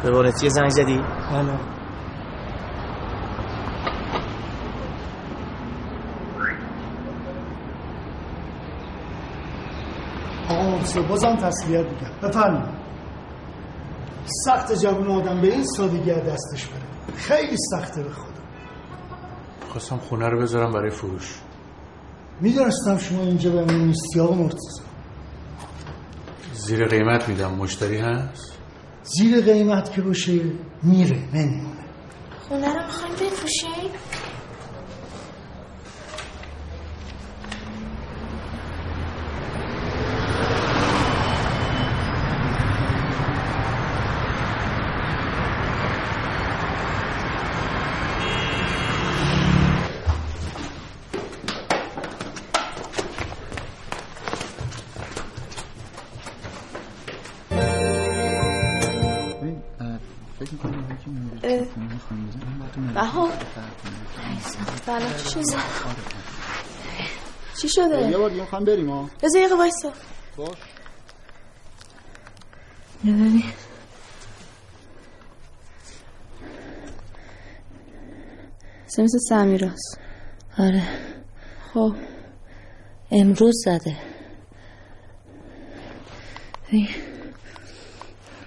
به وارثی زنگ زدی؟ بله. آقا بازم تسلیت میگم بفرمایید. سخت جوون آدم به این سادگی از دستش بره. خیلی سخته به خدا. خواستم خونه رو بذارم برای فروش. می‌دونستم شما اینجا به من نیستی آقا زیر قیمت میدم. مشتری هست؟ زیر قیمت که باشه میره نمیمونه. خونه رو می‌خوایم چی شده؟ یه بار دیگه می‌خوام بریم ها بذار یه وایسا. باش. ببین. مثل سمیراست آره. خب. امروز زده.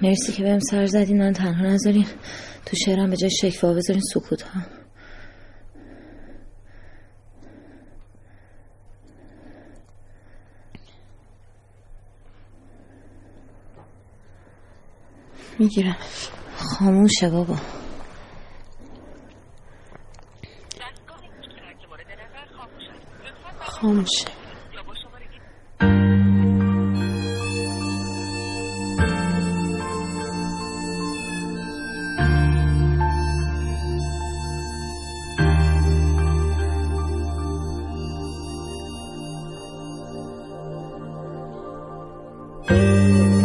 مرسی که بهم سر زدین من تنها نذارین تو شعرم به جای شکفا بذارین سکوت ها. می‌گیرم. خاموشه بابا. خاموشه.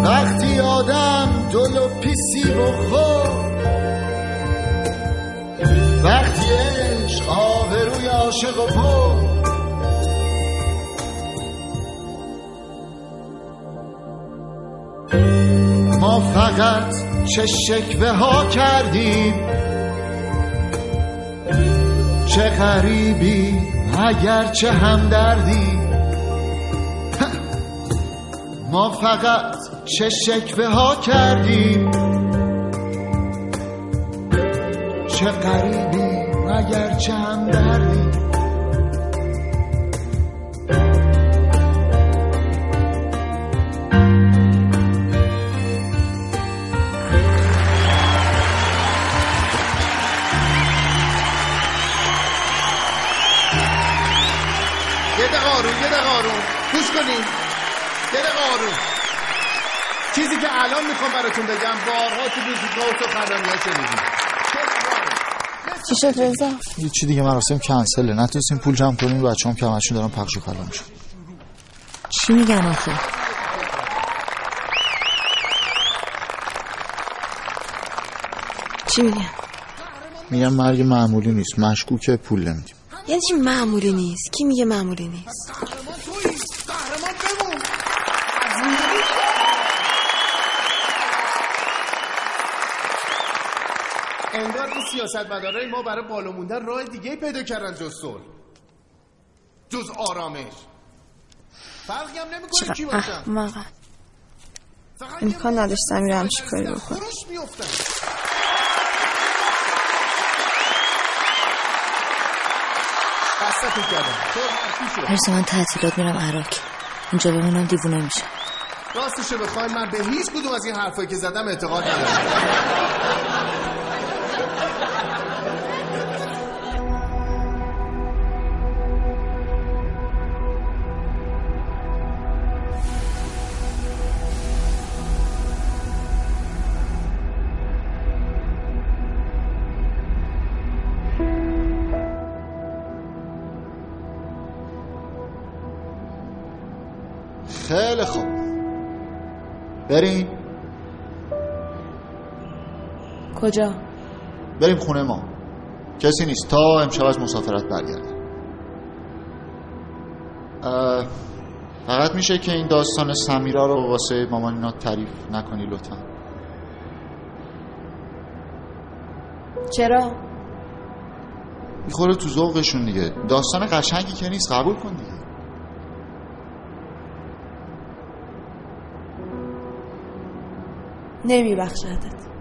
وقتی آدم بخور وقتی عشق آبروی عاشق و پر. ما فقط چه شکوه ها کردیم چه غریبی اگر چه همدردی *laughs* ما فقط چه شکوه ها کردیم. گوش کنین. یه دقیقه آروم. چیزی که الان می‌خوام براتون بگم بارها تو موزیکا و تو ها شنیدیم چی شد رضا هیچی دیگه مراسم کنسله. نتونستیم پول جمع کنیم بچه‌ام که همشون دارن پخش و میشن. چی میگن آخه؟ چی میگن؟ میگم مرگ معمولی نیست. مشکوکه پول نمیدیم. یعنی چی معمولی نیست؟ کی میگه معمولی نیست انگار این سیاستمدارای ما برای بالا موندن راه دیگه پیدا کردن جز صلح. جز آرامش. فرقی هم نمی‌کنه کی باشن. امکان نداشت سمیر همچی کاری حرفی شد. مرسی من تعطیلات میرم عراق. اینجا بمونم دیوونه میشه راستشو بخوای من به هیچ کدوم از این حرفایی که زدم اعتقاد ندارم. خیلی خوب. بریم. کجا؟ بریم خونه ما. کسی نیست. تا امشب از مسافرت برگردم. اه، فقط میشه که این داستان سمیرا رو واسه مامان اینا تعریف نکنی لطفا. چرا؟ می‌خوره تو ذوقشون دیگه. داستان قشنگی که نیست قبول کن دیگه. نمیبخشدت.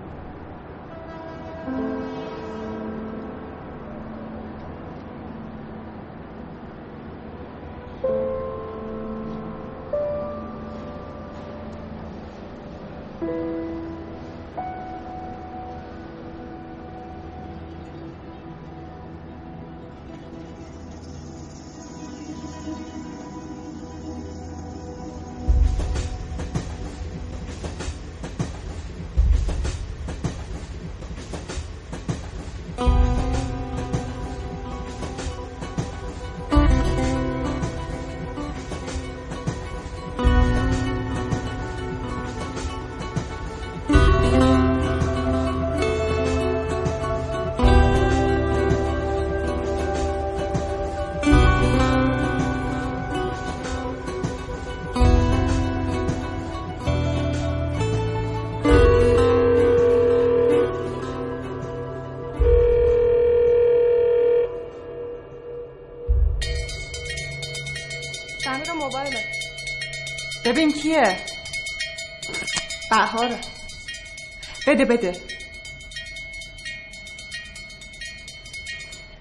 بده بده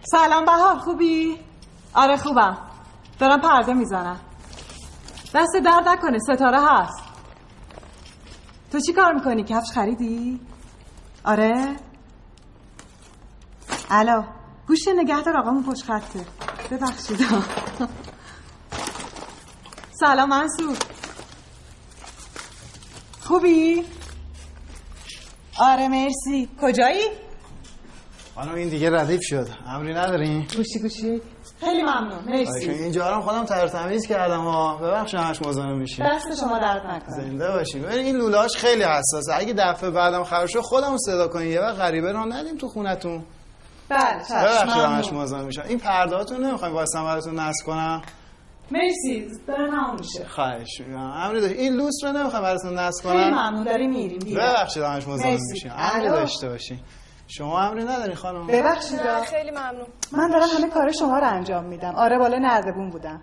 سلام بهار خوبی؟ آره خوبم دارم پرده می‌زنم دست درد نکنه ستاره هست تو چی کار می‌کنی؟ کفش خریدی؟ آره؟ الو نگه دار آقامون پشت خطه ببخشید *laughs* سلام منصور خوبی؟ آره مرسی. کجایی؟ خانم این دیگه ردیف شد. امری ندارین گوشی گوشی. خیلی ممنون. مرسی. اینجا رو خودم تر تمیز کردم ها ببخشید همش مزاحم میشین دست شما درد نکنه. زنده باشی ببین این لولاش خیلی حساسه. اگه دفعه بعدم خراب شد خودمون صدا کنین یه وقت غریبه رو ندیم تو خونتون. بله. ببخشید. همش مزاحم میشم. این پردهاتون نمی‌خوایم واسه براتون نصب کنم. مرسی داره تموم میشه خواهش می‌کنم. امری داشت این لوس رو نمی‌خوایم براتون نصب خیلی کنم. ممنون داریم میریم. ببخشید همش مزاحم. میشیم. امری. داشته باشین. شما امری نداری خانم؟ ببخشید. خیلی ممنون. من دارم همه کار شما رو انجام میدم. آره بالا نردبون بودم.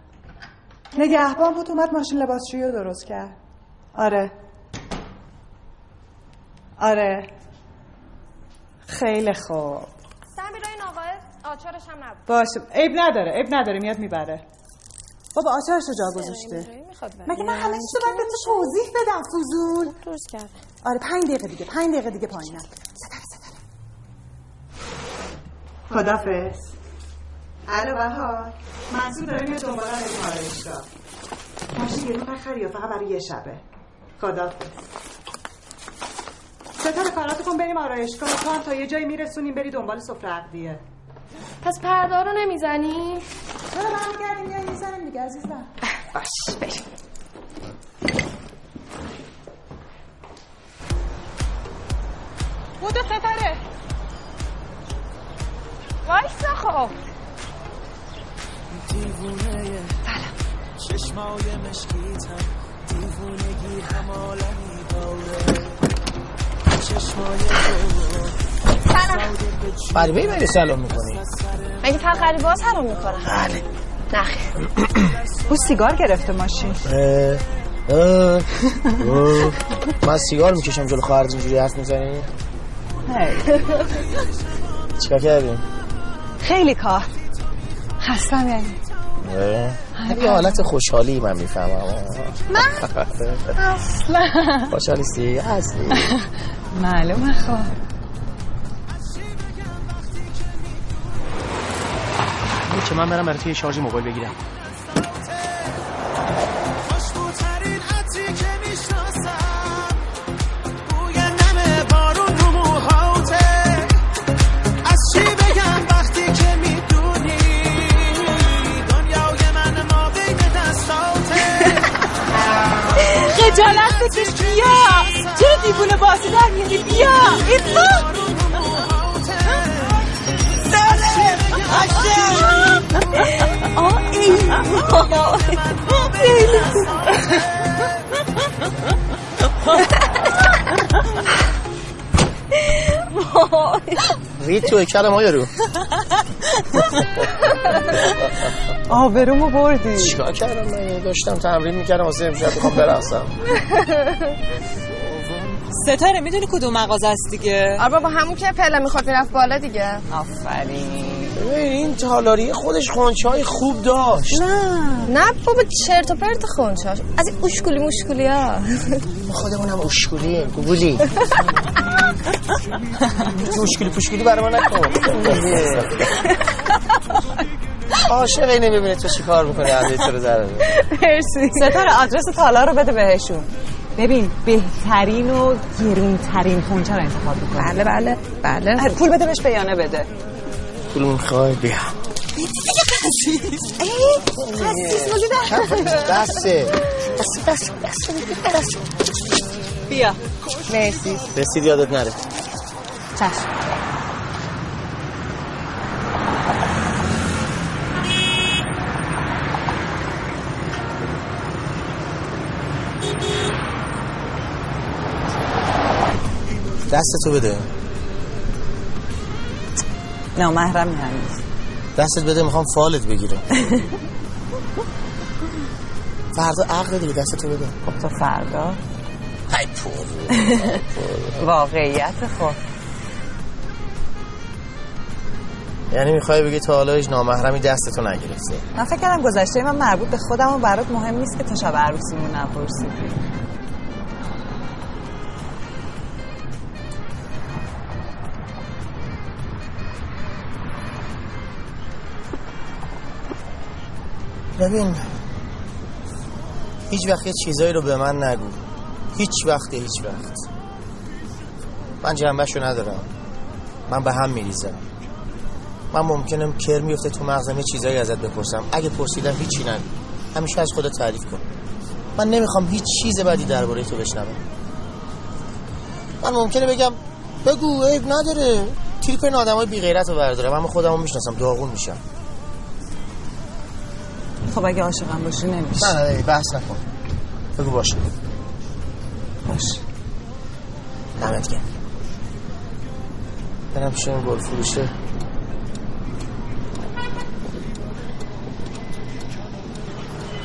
نگهبان بود اومد ماشین لباسشویی رو درست کرد. آره. آره. خیلی خوب. سمیرا این آقای آچارش هم نبود. باشه. عیب نداره عیب نداره میاد می‌بره. بابا آچارش رو جا گذاشته. مگه من همه چیز رو باید به تو توضیح بدم فضول درست کرده آره پنج دقیقه دیگه پنج دقیقه دیگه پایینم خدافز الو بهار. منصور داره میاد دنبال از آرایشگاه ماشین یه دونه خری فقط برای یه شبه. خدافز ستاره کاراتو کن بریم آرایشگاه. تو هم تا یه جایی میرسونیم بری دنبال سفره عقدیه. پس پرده رو نمی‌زنی؟ چرا برمیگردیم یا می‌زنیم دیگه عزیزم. باش بریم. بودو ستاره وایسا خب. دیوونه چشمای مشکیتم دیوونگی هم عالمی داره چشمای تو غریبه ای مگه سلام می‌کنی؟ مگه فقط غریبه سلام می‌کنم بله. نخیر *clears throat* او سیگار گرفته ماشین. من سیگار می‌کشم جلو خواهرت اینجوری حرف می‌زنی؟ چیکار کردیم خیلی کار. خستم یعنی. یه حالت خوشحالی من می‌فهمم. من؟ *laughs* اصلا. خوشحالیستی؟ هستی؟ *laughs* معلومه خب. که من برم برای شارژ موبایل بگیرم. خوشبوترین عطری که می‌شناسم بوی نم بارون رو موهاته از چی بگم وقتی که می‌دونی دنیای من ما بین دستاته خجالت بکش بیا. چرا دیوونه بازی در میاری بیا. ایتلا آه ای. خیلی رید تو اکر ما یارو آبرومو بردی. چیکار کردم من؟ داشتم تمرین می‌کردم واسه امشب بخوام برقصم. ستاره می‌دونی کدوم مغازه است دیگه؟ آره بابا همون که پله می‌خواد می‌رفت بالا دیگه. آفرین. این تالاری خودش خونچه های خوب داشت. نه نه بابا چرت و پرت خونچاش از این اشکولی مشکولی ها ما خودمونم اشکولی گوگولی اشکولی پوشکولی برای ما نکن. عاشق اینه ببینه تو چی کار می‌کنی عده تو رو در مرسی. ستاره آدرس تالا رو بده بهشون. ببین بهترین و گرونترین خونچه رو انتخاب می‌کنه بله بله بله. پول بده بهش بیانه بده. پول می‌خوای بیا. بسه. بس بس بس بیا. مرسی. رسید یادت نره. چشم. دست تو بده. نه محرمی هنوز. دستت بده می‌خوام فالت بگیره *laughs* فردا عقل دیگه دست تو بده. خب تو فردا. های پر. *laughs* واقعیت خب. یعنی می‌خوای بگی تا حالا هیچ نامحرمی دستتو نگرفته من فکر کردم گذشته من مربوط به خودم و برات مهم نیست که تا شب عروسیمون نپرسیدی ببین هیچ وقت یه چیزایی رو به من نگو. هیچ وقت هیچ وقت. من جنبشو ندارم. من به هم میریزم. من ممکنم کر میفته تو مغزم یه چیزایی ازت بپرسم. اگه پرسیدم هیچی نگو. همیشه از خودت تعریف کن. من نمی‌خوام هیچ چیز بدی درباره تو بشنوم. من ممکنه بگم بگو عیب نداره. تریپ این آدم های بیغیرت رو بردارم اما خودم رو می‌شناسم داغون میشم. خب اگه عاشقم باشی نمیشه نه نه بحث نکن. بگو باشه باش. دمت گرم. برم پیش این گل فروشه.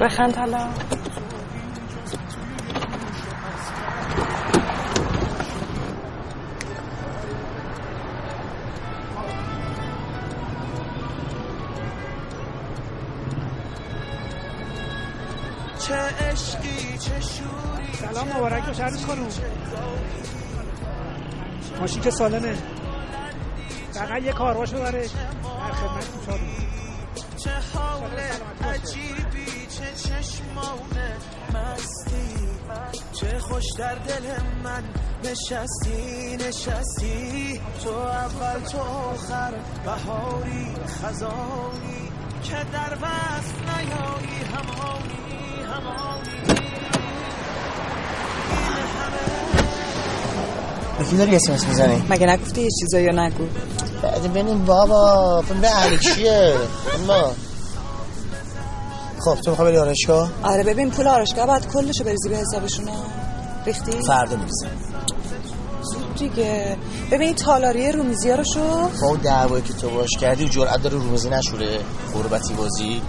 بخند حالا. که سالمه فقط یه کارواشو داره در خدمت چه حال عجیبی چه چشمانه مستی. چه خوش در دل من. نشستی نشستی. تو اول تو آخر. بهاری خزانی. که در وصف نیایی همانی. به کی داری اسمس می‌زنی؟ مگه نگفتی یه چیزایی رو نگو؟ بعد ببینیم بابا فیلم الکیه اما. خب تو می‌خوای بری آرشگاه آره ببین پول آرشگاه باید کلشو بریزی به حسابشون ها. ریختی؟ فردا میریزم. دیگه. ببین تالاری رومیزی ها رو شو. با اون دعوایی که تو باش کردی و جرأت داره رومیزی نشوره. غربتی بازی.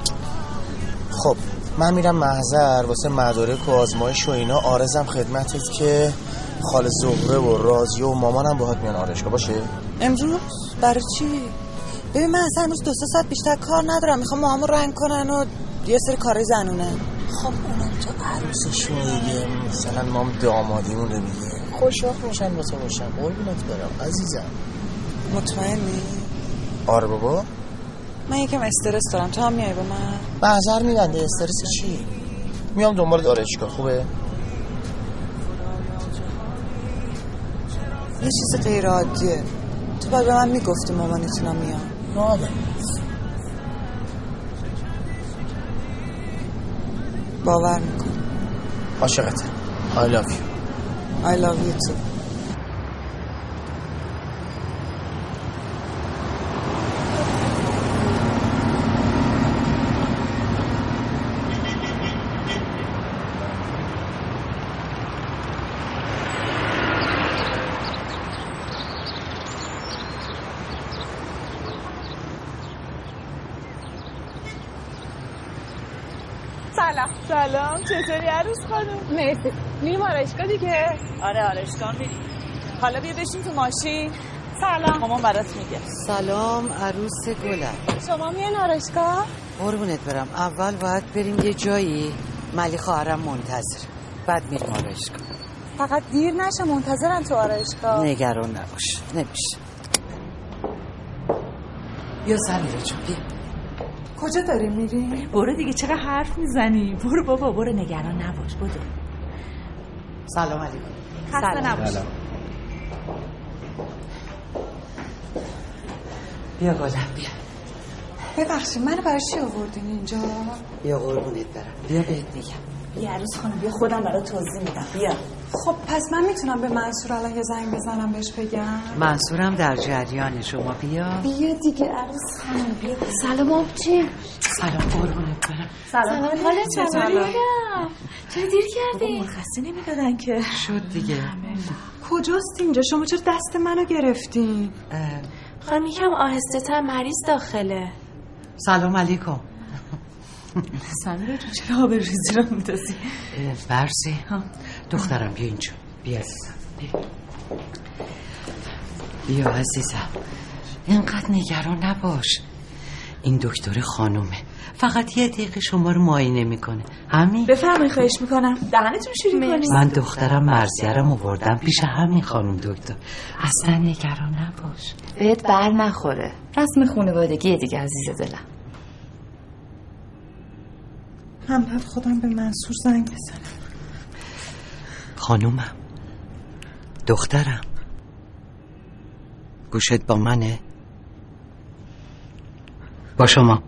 خب من میرم محضر واسه مدارک و آزمایش و اینا. آرزم خدمتت که خال زهره و رازیه و مامانم باهات میان آرشگاه باشه؟ امروز؟ برای چی؟ ببین من اصلا امروز دو سه ساعت بیشتر کار ندارم. می‌خوام موهامو رنگ کنن و یه سری کارهای زنونه. خب اونم تو عروسشون دیگه مثلا مام دامادیمون رو دیگه. خوشحال میشن واسه باشم قربونت برم عزیزم. مطمئنی؟ آره بابا. من یکم استرس دارم. تو هم میای با من؟ محضر میبنده استرس چی؟ میام دنبال آرشگاه خوبه؟ یه چیز غیر عادیه تو باید به من می‌گفتی مامانتونا میان آره باور میکن عاشقته. I love you. I love you too سلام سلام چطوری عروس خانم؟ مرسی. میریم آرایشگاه دیگه. آره آرشگاه میریم. حالا بیا بشین تو ماشین. سلام. مامان برات میگه. سلام عروس گلم. شما میان آرایشگاه؟ قربونت برم. اول باید بریم یه جایی. ملی خواهرم منتظر. بعد میریم آرایشگاه. فقط دیر نشه منتظرم تو آرایشگاه. نگران نباش. نمیشه. بیا سمیرا جون بیا. کجا داری میری؟ برو دیگه چقدر حرف می‌زنی؟ برو بابا برو نگران نباش برو. سلام علیکم. خسته نباش. بیا گلم بیا. ببخشید منو برای چی آوردین اینجا؟ بیا قربونت برم. بیا بهت میگم. بیا عروس خانم بیا خودم برات توضیح میدم. بیا. خب پس من می‌تونم به منصور الان یه زنگ بزنم بهش بگم؟ منصورم در جریان شما بیا. بیا دیگه عروس خانم بیا. سلام آبجی. سلام قربونت برم. سلام. حالت چطوری؟ چرا دیر کردی؟ مرخصی نمی‌دادن که. شد دیگه. کجاست اینجا؟ شما چرا دست منو گرفتین؟ خانم یکم آهسته تر مریض داخله. سلام علیکم. جون چرا آب ریزی رو میدازی؟ برسی دخترم بیا اینجا. بیا عزیزم. بیا. بیا عزیزم. اینقدر نگران نباش. این دکتر خانومه. فقط یه دقیقه شما رو معاینه می‌کنه. همین؟ بفرمایید خواهش می‌کنم. دهنتون شوری کنید. من دخترم مرزیرم آوردم پیش همین خانم دکتر. اصلا نگران نباش. بهت بر نخوره. رسم خانوادگی دیگه عزیز دلم. من باید خودم به منصور زنگ بزنم. خانومم. دخترم. گوشت با منه. با شما.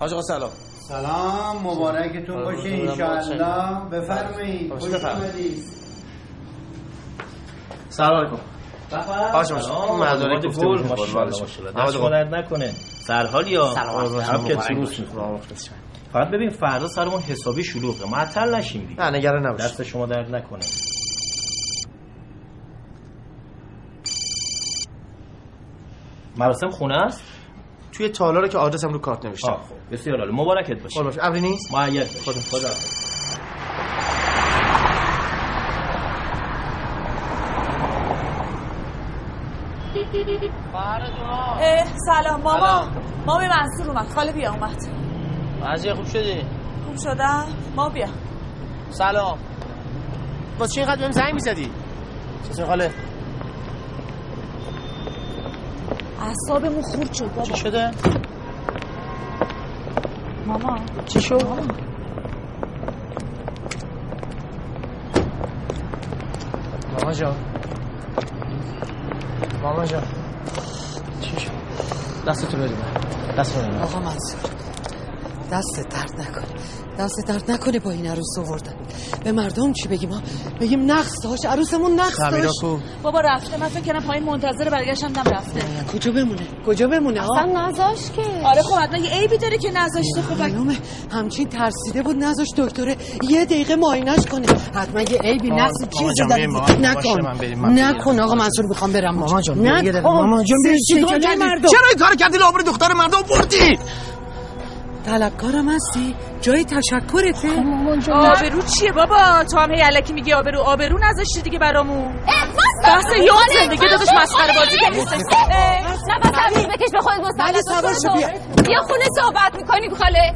آقا سلام. سلام مبارکتون باشه انشاءالله. بفرمایید خوش. اومدید. سلام علیکم. باشه باشه اون مدارک گفته بود نکنه. سرحال یا سلام. هم که سروس می‌کنم فقط ببین فردا سرمون حسابی شلوغه. معطل نشیم دیگه. نه نگران نباش. دست شما درد نکنه. مراسم خونه است؟ توی تالاره که آدرسم رو کارت نوشتم. خب. بسیار عالی. مبارکت باشه. قربان ابری نیست؟ معید باشه. خدا خدا اه، سلام ماما. مامی منصور اومد. خاله بیا اومد. وضعیه خوب شدی؟ خوب شدم. ما بیا. سلام. با چی اینقدر بهم زنگ می‌زدی؟ چطور خاله. اعصابمون خورد شد بابا. چی شده؟ ماما. چی شد؟ ماما. جان. ماما جان. چی شد؟ دستتو بده. من دست بده. من. آقا منصور. دست درد نکنه. دست درد نکنه با این عروس آوردن. به مردم چی بگیم ها؟ بگیم نقص داشت. عروسمون نقص سمیرا داشت. کو. بابا رفته. من فکر کردم پایین منتظر برگشتم دم رفته. کجا بمونه؟ کجا بمونه؟ ها اصلا نذاش که. آره خب حتما یه عیبی داره که نذاشته. خب معلومه. همچین ترسیده بود نذاش دکتره یه دقیقه معاینش کنه. حتما یه عیبی نقص چیزی داره. نکن. نکن آقا منصور می‌خوام برم. ماما جان بیا یه دقیقه. نکن. ماما جان؟ چرا این کار کردی؟ لابر دختر مردم بردی. طلبکارم هستی؟ جای تشکرته؟ آبرو چیه بابا؟ تو هم هی الکی میگی آبرو. آبرو نذاشتی دیگه برامون. بحث یاد زندگی داداش مسخره بازی که نیستش نفس عمیق بکش به خودت مسلط شو، بیا. بیا خونه صحبت می‌کنیم خاله.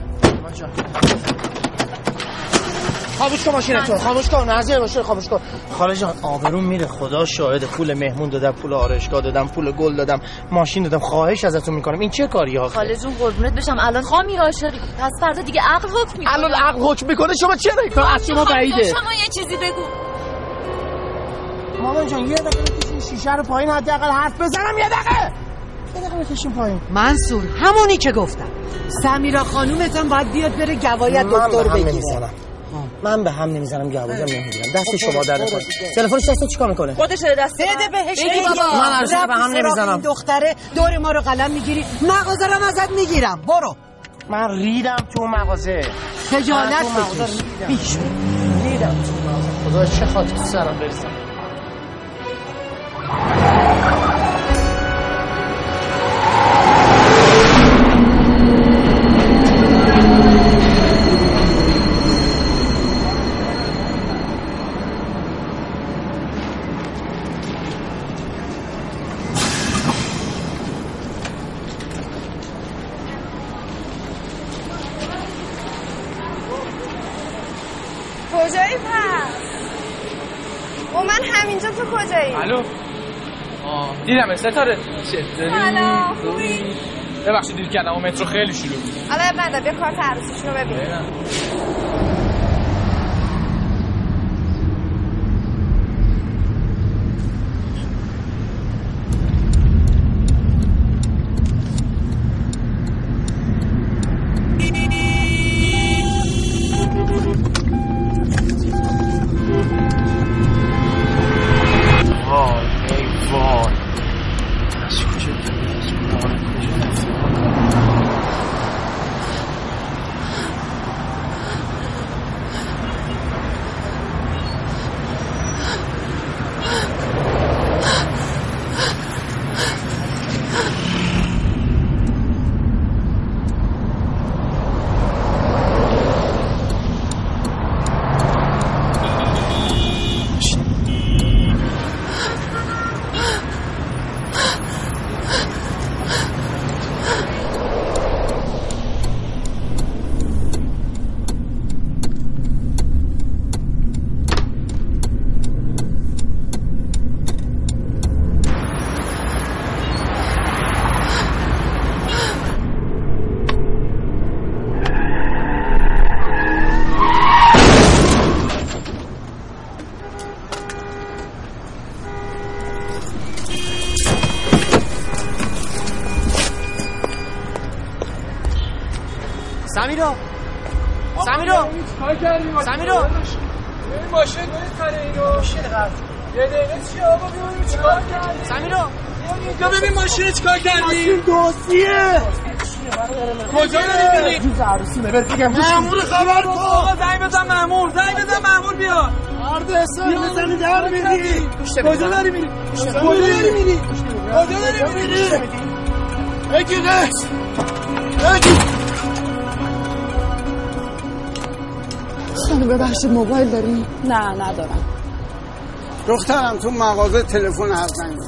خاموش کن ماشینتو خاموش کن نزدیک باشه خاموش کن خاله جان آبروم میره خدا شاهد پول مهمون دادم پول آرایشگاه دادم پول گل دادم ماشین دادم خواهش ازتون می‌کنم. این چه کاری ها خاله جون قربونت بشم. الان خوامی عاشقی. پس فردا دیگه عقل حکم می‌کنه الان عقل حکم می‌کنه شما چرا این از شما بعیده. شما یه چیزی بگو. مامان جان یه دقیقه بکشین شیشه رو پایین حداقل حرف بزنم یه دقیقه. یه دقیقه بکشین پایین. منصور همونی که گفتم. سمیرا خانومتان باید بیاد بره گواید من دکتر بگیره. من به هم نمی‌زنم گواهی نمی‌گیرم دست شما در نکنه. تلفنش دست چیکار می‌کنه؟ خودش داره دست بده بهش بگی. بابا. من رو به هم نمی‌زنم. این دختره. دور ما رو قلم می‌گیری. مغازه رو ازت می‌گیرم. برو. من ریدم تو مغازه. خجالت بکش. ریدم. بیش ریدم تو مغازه. خدا چه خاطر سرم برسم کجایی پس؟ و من همینجا تو کجایی؟ الو آه دیدم ستاره سلام، خوبی؟ ببخشید دیر کردم اون مترو خیلی شلوغ حالا اب ندار بیا کارت عروسیشون رو ببین وای ای وای از کجا داری؟ از مال کجا رفتی؟ سمیرا سمیرا کار کردی سمیرا این ماشین نمی‌خره اینو ماشین قرض یه دقیقه چی آقا ببینیم چیکار کردی سمیرا یا ببین ماشین چیکار کردی دوستیه کجا داری جوز عروسیمه بر بگم مامور خبر کن. آقا زنگ بزن مامور زنگ بزن مامور بیا مرد حساب بزنی در میری. کجا داری میری؟ کجا داری میری؟ کجا داری میری؟ بگی نش بگی. خانم ببخشید موبایل داری؟ نه ندارم. دخترم تو مغازه تلفن حرف نمی‌زنه.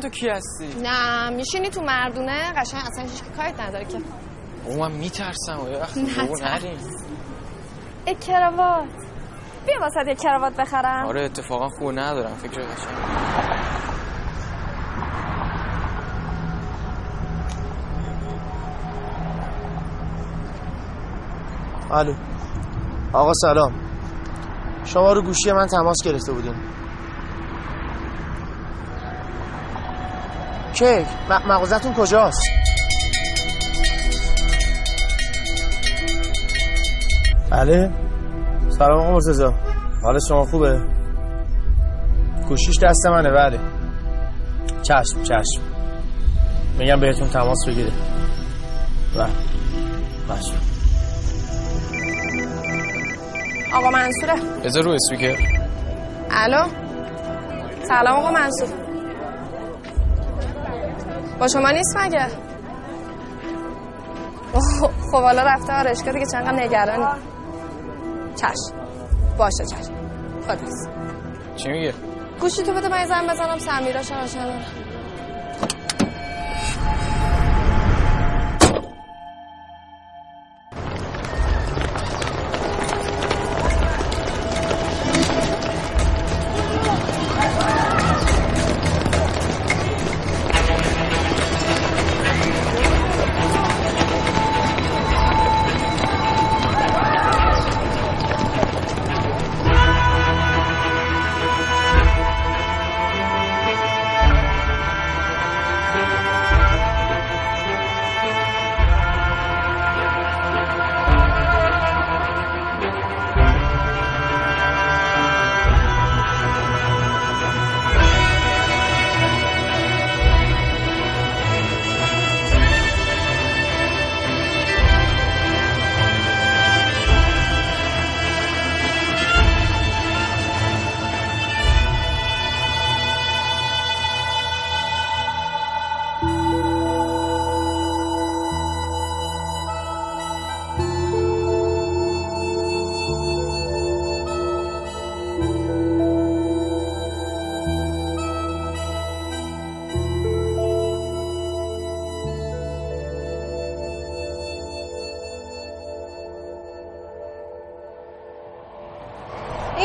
تو کی هستی؟ نه میشینی تو مردونه؟ قشنگ اصلا هیچ کاریت نداره که. او من میترسم و یه وقت نه بابا ترس. نریم. ای کراوات. بیا واسه یه کراوات بخرم. آره اتفاقا خوب ندارم فکر قشنگ الو. آقا سلام. شما رو گوشی من تماس گرفته بودین. کیک م- مغازتون کجاست؟ بله. سلام آقا مرتضی. حال شما خوبه؟ گوشیش دست منه بله. چشم چشم. میگم بهتون تماس بگیره بله. چشم آقا منصوره. بذار رو اسپیکر الو؟ سلام آقا منصور با شما نیست مگه؟ خب حالا رفته آرشگاه دیگه چنقدر نگرانی. چشم. باشه چشم. خداحافظ. چی میگه؟ گوشی تو بده من زن بزنم سمیرا شما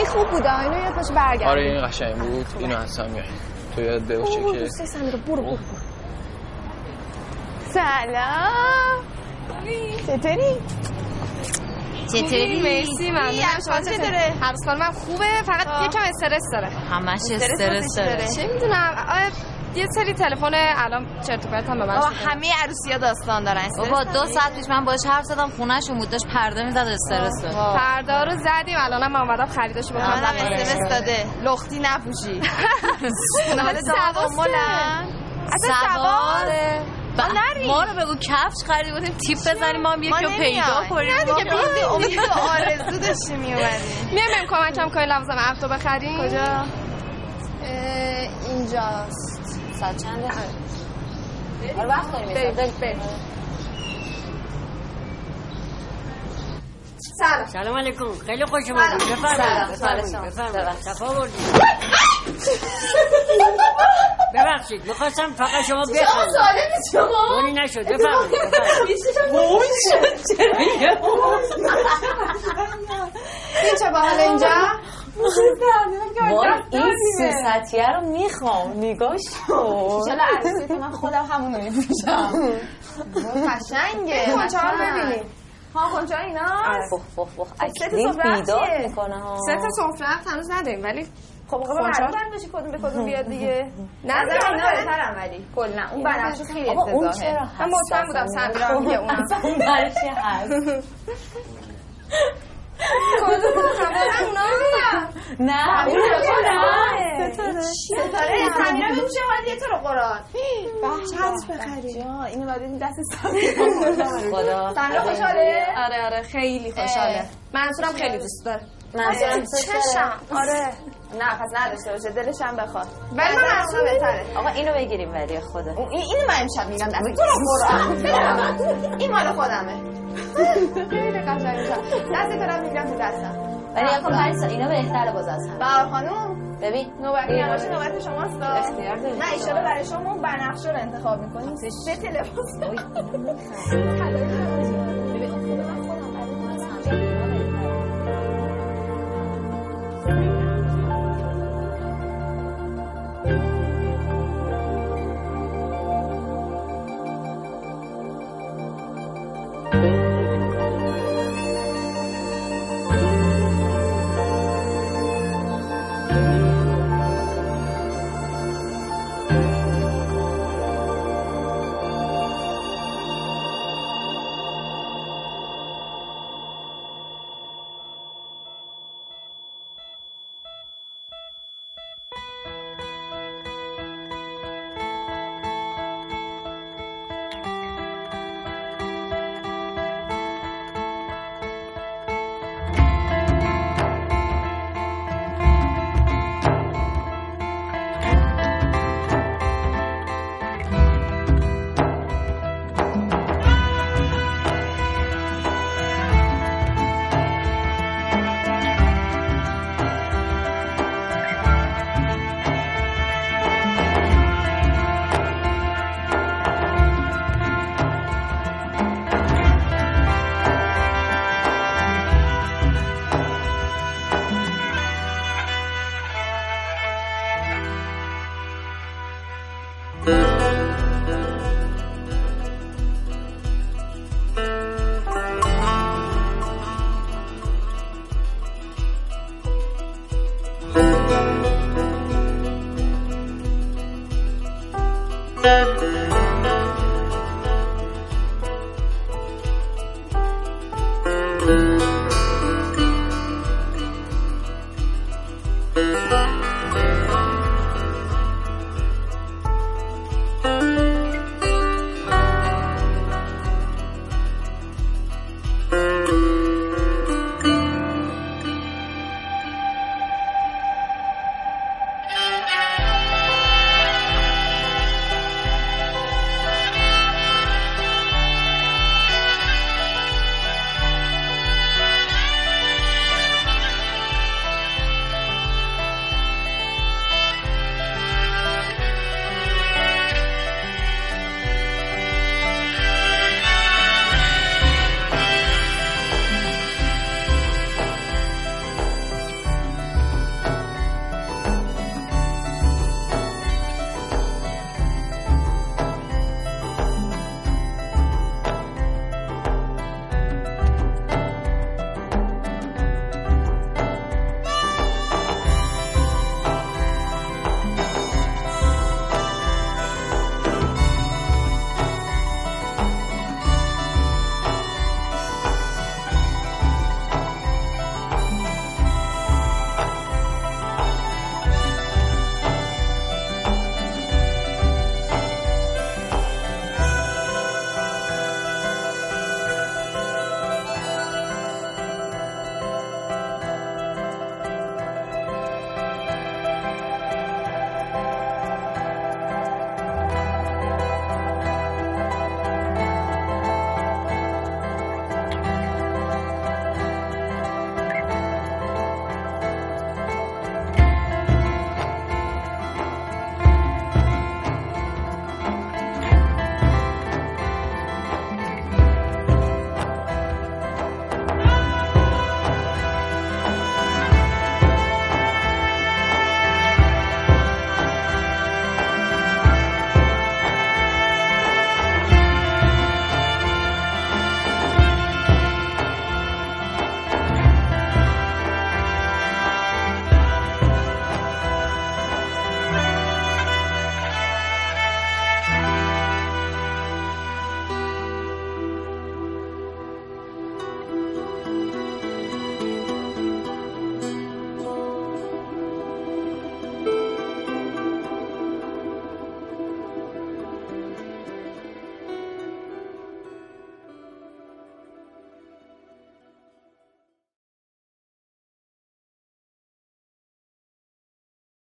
این خوب بوده. اینو یاد باشه برگرد آره این قشنگ بود. اینو اصلا میای تو یاد باشه که دوست سمیرا برو برو برو سلام. چطوری؟ چطوری؟ مرسی ممنونم. شما چطوره؟ هر سال من خوبه فقط یکم استرس داره. همش استرس داره. چه می‌دونم. یه سری تلفن الان چرت و پرت هم به من. همه عروسیا داستان دارن. بابا دو ساعت پیش من باش حرف زدم خونهشون بود داشت پرده می‌زد استرس پرده رو زدیم الانم من اومدم خریدش بکنم. استرس داده. لختی نپوشی. *laughs* حالا تعاملن اصلا سواره ما رو بگو کفش خریدی بودیم تیپ بزنیم ما هم یکی رو پیدا کنیم. نه دیگه ما- بیدی امید و آرزو داشتیم میومدیم بریم کمکم کنیم. لوازم افتو بخریم. کجا؟ اینجاست. ساعت چنده؟ آره. وقت داریم بریم بریم سلام. سلام علیکم. خیلی خوش. اومدید. بفرمایید. سلام. بفرمایید. صفا بردید ببخشید. می‌خواستم فقط شما شما بخوانید سالمی شما؟ موری نشد. بفرمایید. بفرمایید. این چه باحال اینجا؟ وای این سوستیه رو می‌خوام. نگاش کن چلا عروسی که من خودم همون رو میپوشم قشنگه. رو قشنگ. ببینید. ها خونچه ها اینا؟ بخ بخ بخ خب، سفره بیدار؟ می‌کنه. ها سه تا سفره هنوز نداریم ولی خب ها- معلوم بشه کدوم به کدوم بیاد دیگه. نظر اینا. بهترم ولی کلا اون بنفش. خیلی آقا، اون افتضاحه چرا من مطمئن بودم؟ سمیرا میگه اون چی هست؟ *laughs* کدوم هم نه اون ستاره. ستاره چیه؟ ستاره سمیرا میشه حالی تو رو قرآن چند اینو دست سمیرا خدا. سمیرا خوشحاله آره آره خیلی خوشحاله منصورم خیلی دوست داره منصورم اه، دوست چشم. آره. نه پس نداشته باشه. دلش هم بخواد. ولی من منصور بهتره آقا اینو بگیریم ولی خدا این اینو من امشب میگم. دست تو این مال خودمه. خیلی قشنگ میشه دست تو رو می‌گیرم تو دستم. ولی آقا پریسا اینا بهتره باز از هم بهار خانوم ببین. نوبتی هم باشه نوبت شماست. اختیار داری. نه ایشالا برای شما بنفشه رو انتخاب می‌کنیم سه لباس